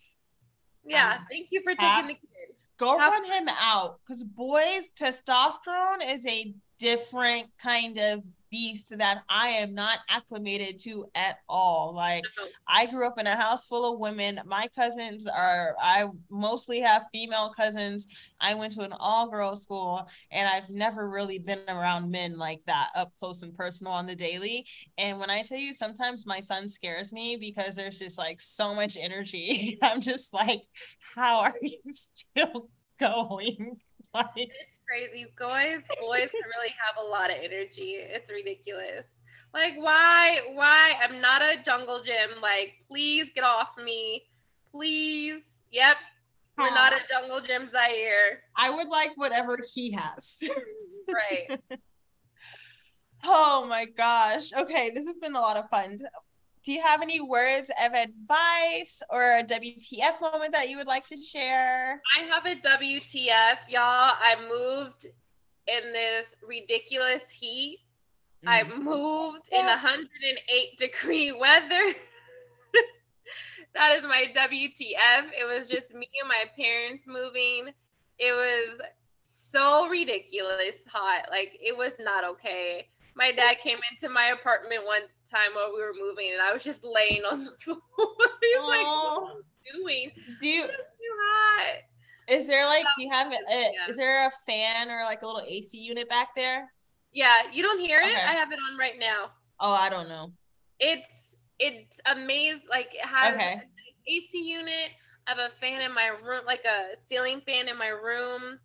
yeah, um, thank you for taking the kid.
Go Have- run him out because boys' testosterone is a different kind of beast that I am not acclimated to at all. Like I grew up in a house full of women. My cousins are I mostly have female cousins. I went to an all-girls school and I've never really been around men like that up close and personal on the daily. And when I tell you sometimes my son scares me because there's just like so much energy. [laughs] I'm just like how are you [laughs] still going?
Like, it's crazy. Boys, boys really have a lot of energy. It's ridiculous. Like, why? Why? I'm not a jungle gym. Like, please get off me. Please. Yep. We're not a jungle gym Zaire.
I would like whatever he has.
right. [laughs]
oh my gosh. Okay, this has been a lot of fun. Do you have any words of advice or a WTF moment that you would like to share?
I have a WTF, y'all. I moved in this ridiculous heat. Mm. I moved in 108 [laughs] degree weather. [laughs] that is my WTF. It was just me and my parents moving. It was so ridiculous hot. Like it was not okay. My dad came into my apartment one time while we were moving and I was just laying on the [laughs] floor. He's Aww. like, what are you doing?
Do you it's too hot? Is there like do you have a, yeah. is there a fan or like a little AC unit back there?
Yeah, you don't hear it? Okay. I have it on right now.
Oh, I don't know.
It's it's amazing. Like it has okay. AC unit. I have a fan in my room, like a ceiling fan in my room.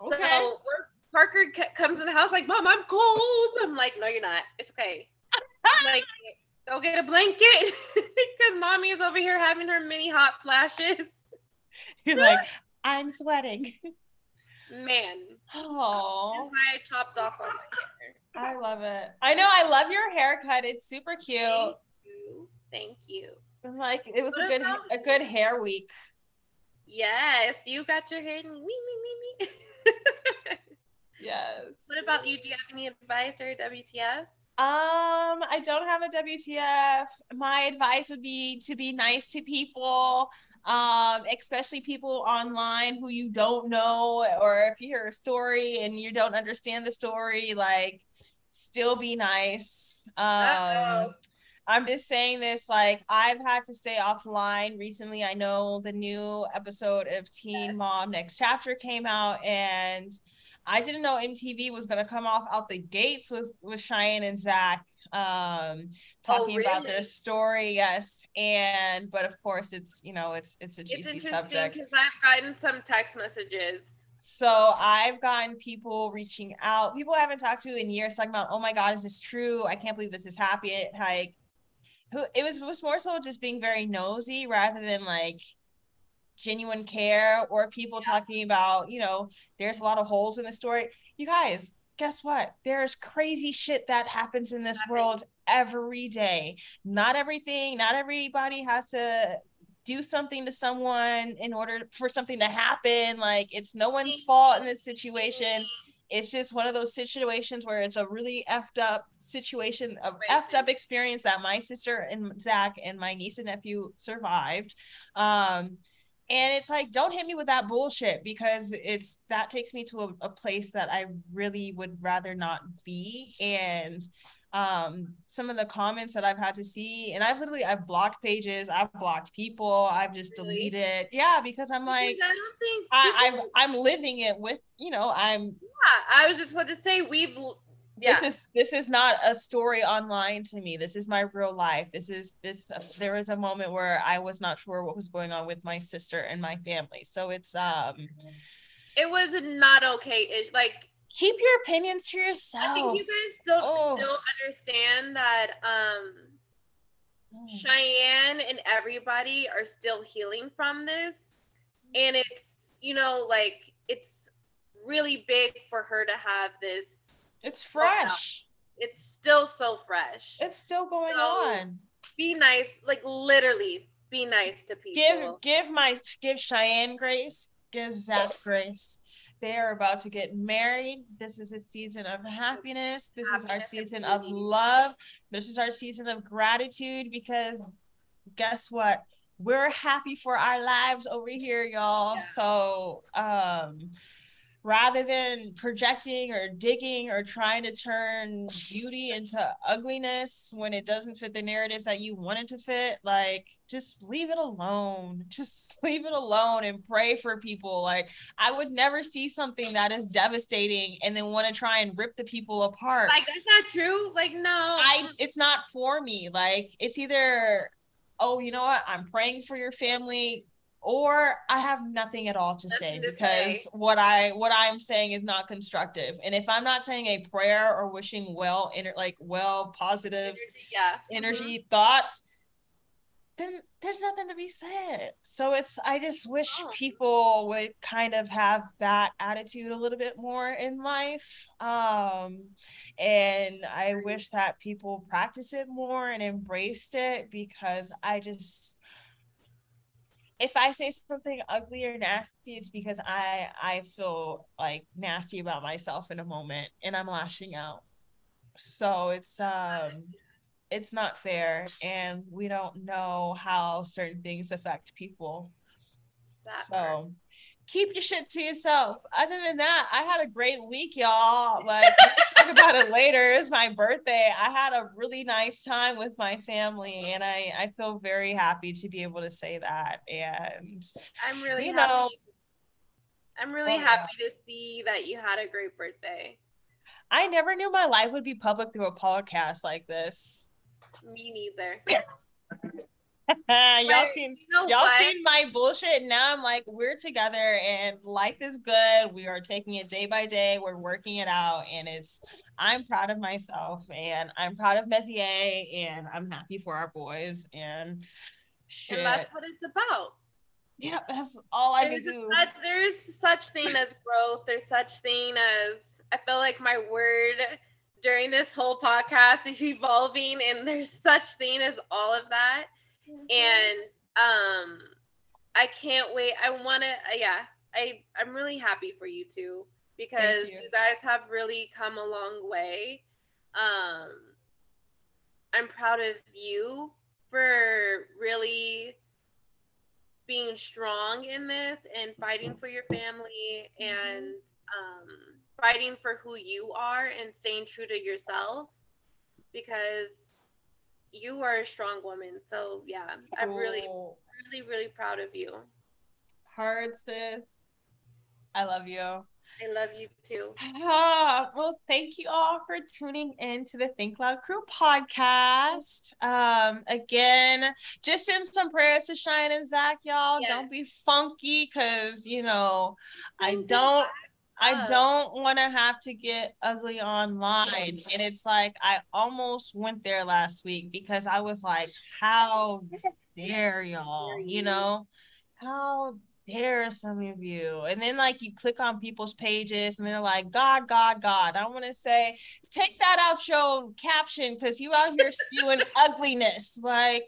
Okay. So Parker comes in the house like, "Mom, I'm cold." I'm like, "No, you're not. It's okay." Like, go get a blanket [laughs] because mommy is over here having her mini hot flashes. [laughs]
You're like, I'm sweating.
Man.
Oh.
That's why I chopped off all my hair.
I love it. I know. I love your haircut. It's super cute. Thank
you. Thank you.
Like it was what a good a good hair week.
Yes, you got your hair. Me, me, me, me.
yes.
What about you? Do you have any advice or WTF?
Um, I don't have a WTF. My advice would be to be nice to people, um, especially people online who you don't know, or if you hear a story and you don't understand the story, like still be nice. Um, Uh-oh. I'm just saying this like I've had to stay offline recently. I know the new episode of Teen Mom Next Chapter came out and I didn't know MTV was gonna come off out the gates with with Cheyenne and Zach um talking oh, really? about their story yes. And but of course it's you know it's it's a juicy it's subject.
Because i've gotten some text messages.
So i've gotten people reaching out. People I haven't talked to in years talking about oh my god is this true? I can't believe this is happening. Like who it was, it was more so just being very nosy rather than like genuine care or people yeah. talking about, you know, there's a lot of holes in the story. You guys, guess what? There's crazy shit that happens in this world every day. Not everything, not everybody has to do something to someone in order for something to happen. Like it's no one's fault in this situation. It's just one of those situations where it's a really effed up situation, a effed up experience that my sister and Zach and my niece and nephew survived. Um, and it's like don't hit me with that bullshit because it's that takes me to a, a place that i really would rather not be and um some of the comments that i've had to see and i've literally i've blocked pages i've blocked people i've just really? deleted yeah because i'm like
i don't think
I, i'm i'm living it with you know i'm
yeah i was just about to say we've
yeah. this is this is not a story online to me this is my real life this is this uh, there was a moment where i was not sure what was going on with my sister and my family so it's um
it was not okay it's like
keep your opinions to yourself i
think you guys don't oh. still understand that um mm. cheyenne and everybody are still healing from this and it's you know like it's really big for her to have this
it's fresh.
It's still so fresh.
It's still going so on.
Be nice, like literally be nice to people.
Give give my give Cheyenne grace, give Zach grace. They are about to get married. This is a season of happiness. This happiness is our season of love. This is our season of gratitude because guess what? We're happy for our lives over here, y'all. Yeah. So um rather than projecting or digging or trying to turn beauty into ugliness when it doesn't fit the narrative that you want it to fit like just leave it alone. [laughs] Just leave it alone and pray for people. Like i would never see something that is devastating and then want to try and rip the people apart.
Like that's not true. Like no.
I it's not for me. Like it's either oh you know what? I'm praying for your family or I have nothing at all to say to because say. what I what I'm saying is not constructive. And if I'm not saying a prayer or wishing well, inner like well positive
energy, yeah.
energy mm-hmm. thoughts, then there's nothing to be said. So it's I just wish
Oh.
people would kind of have that attitude a little bit more in life. Um and I wish that people practice it more and embraced it because I just if I say something ugly or nasty, it's because I I feel like nasty about myself in a moment and I'm lashing out. So it's um it's not fair and we don't know how certain things affect people.
That
so
part.
keep your shit to yourself. Other than that, I had a great week, y'all. Like [laughs] talk about it later. It's my birthday. I had a really nice time with my family and I I feel very happy to be able to say that. And
I'm really
you
happy.
know-
I'm really
Oh, yeah.
happy to see that you had a great birthday.
I never knew my life would be public through a podcast like this.
Me neither. [laughs] [laughs]
y'all seen
you know
y'all
what?
seen my bullshit now i'm like we're together and life is good we are taking it day by day we're working it out and it's i'm proud of myself and i'm proud of Messier and i'm happy for our boys and shit.
and that's what it's about.
yeah that's all i
There's
can do
such, there's such thing as growth. There's such thing as I feel like my word during this whole podcast is evolving, and there's such thing as all of that. And um, I can't wait. I want to. Yeah, I I'm really happy for you too because
you.
you guys have really come a long way. Um, I'm proud of you for really being strong in this and fighting for your family and um, fighting for who you are and staying true to yourself because you are a strong woman. So yeah, I'm really, really, really proud of you.
hard sis i love you
I love you too.
Ah, well, thank you all for tuning in to the Think Loud Crew podcast. Um, again, just send some prayers to Cheyenne and Zach, y'all.
Yes.
Don't be funky, cause you know, I
don't.
I don't want to have to get ugly online. And it's like I almost went there last week because I was like, how dare y'all? You know, how dare some of you? And then like you click on people's pages and they're like, God, God, God. I want to say, take that out your caption because you out here spewing [laughs] ugliness. Like,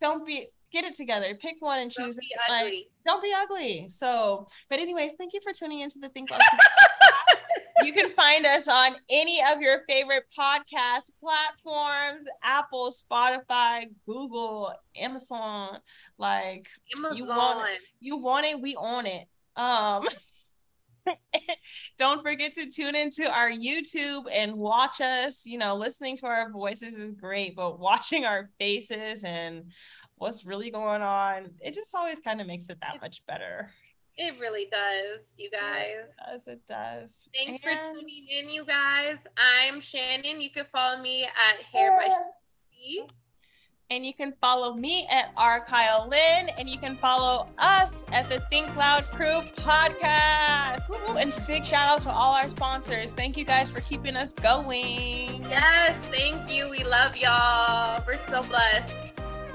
don't be get it together. Pick one and choose. it. Like. Don't be ugly. So, but anyways, thank you for tuning into the Think [laughs] you can find us on any of your favorite podcast platforms: Apple, Spotify, Google, Amazon. Like
Amazon.
you want you want it, we own it. Um. [laughs] Don't forget to tune into our YouTube and watch us. You know, listening to our voices is great, but watching our faces and what's really going on, it just always kind of makes it that much better.
It really does, you guys.
It does. It does.
Thanks for tuning in, you guys. I'm Shanan. You can follow me at [laughs] Hair by.
And you can follow me at R. Kyle Lynn, and you can follow us at the Think Loud Crew podcast. Woo-hoo. And big shout out to all our sponsors. Thank you guys for keeping us going.
Yes, thank you. We love y'all. We're so blessed.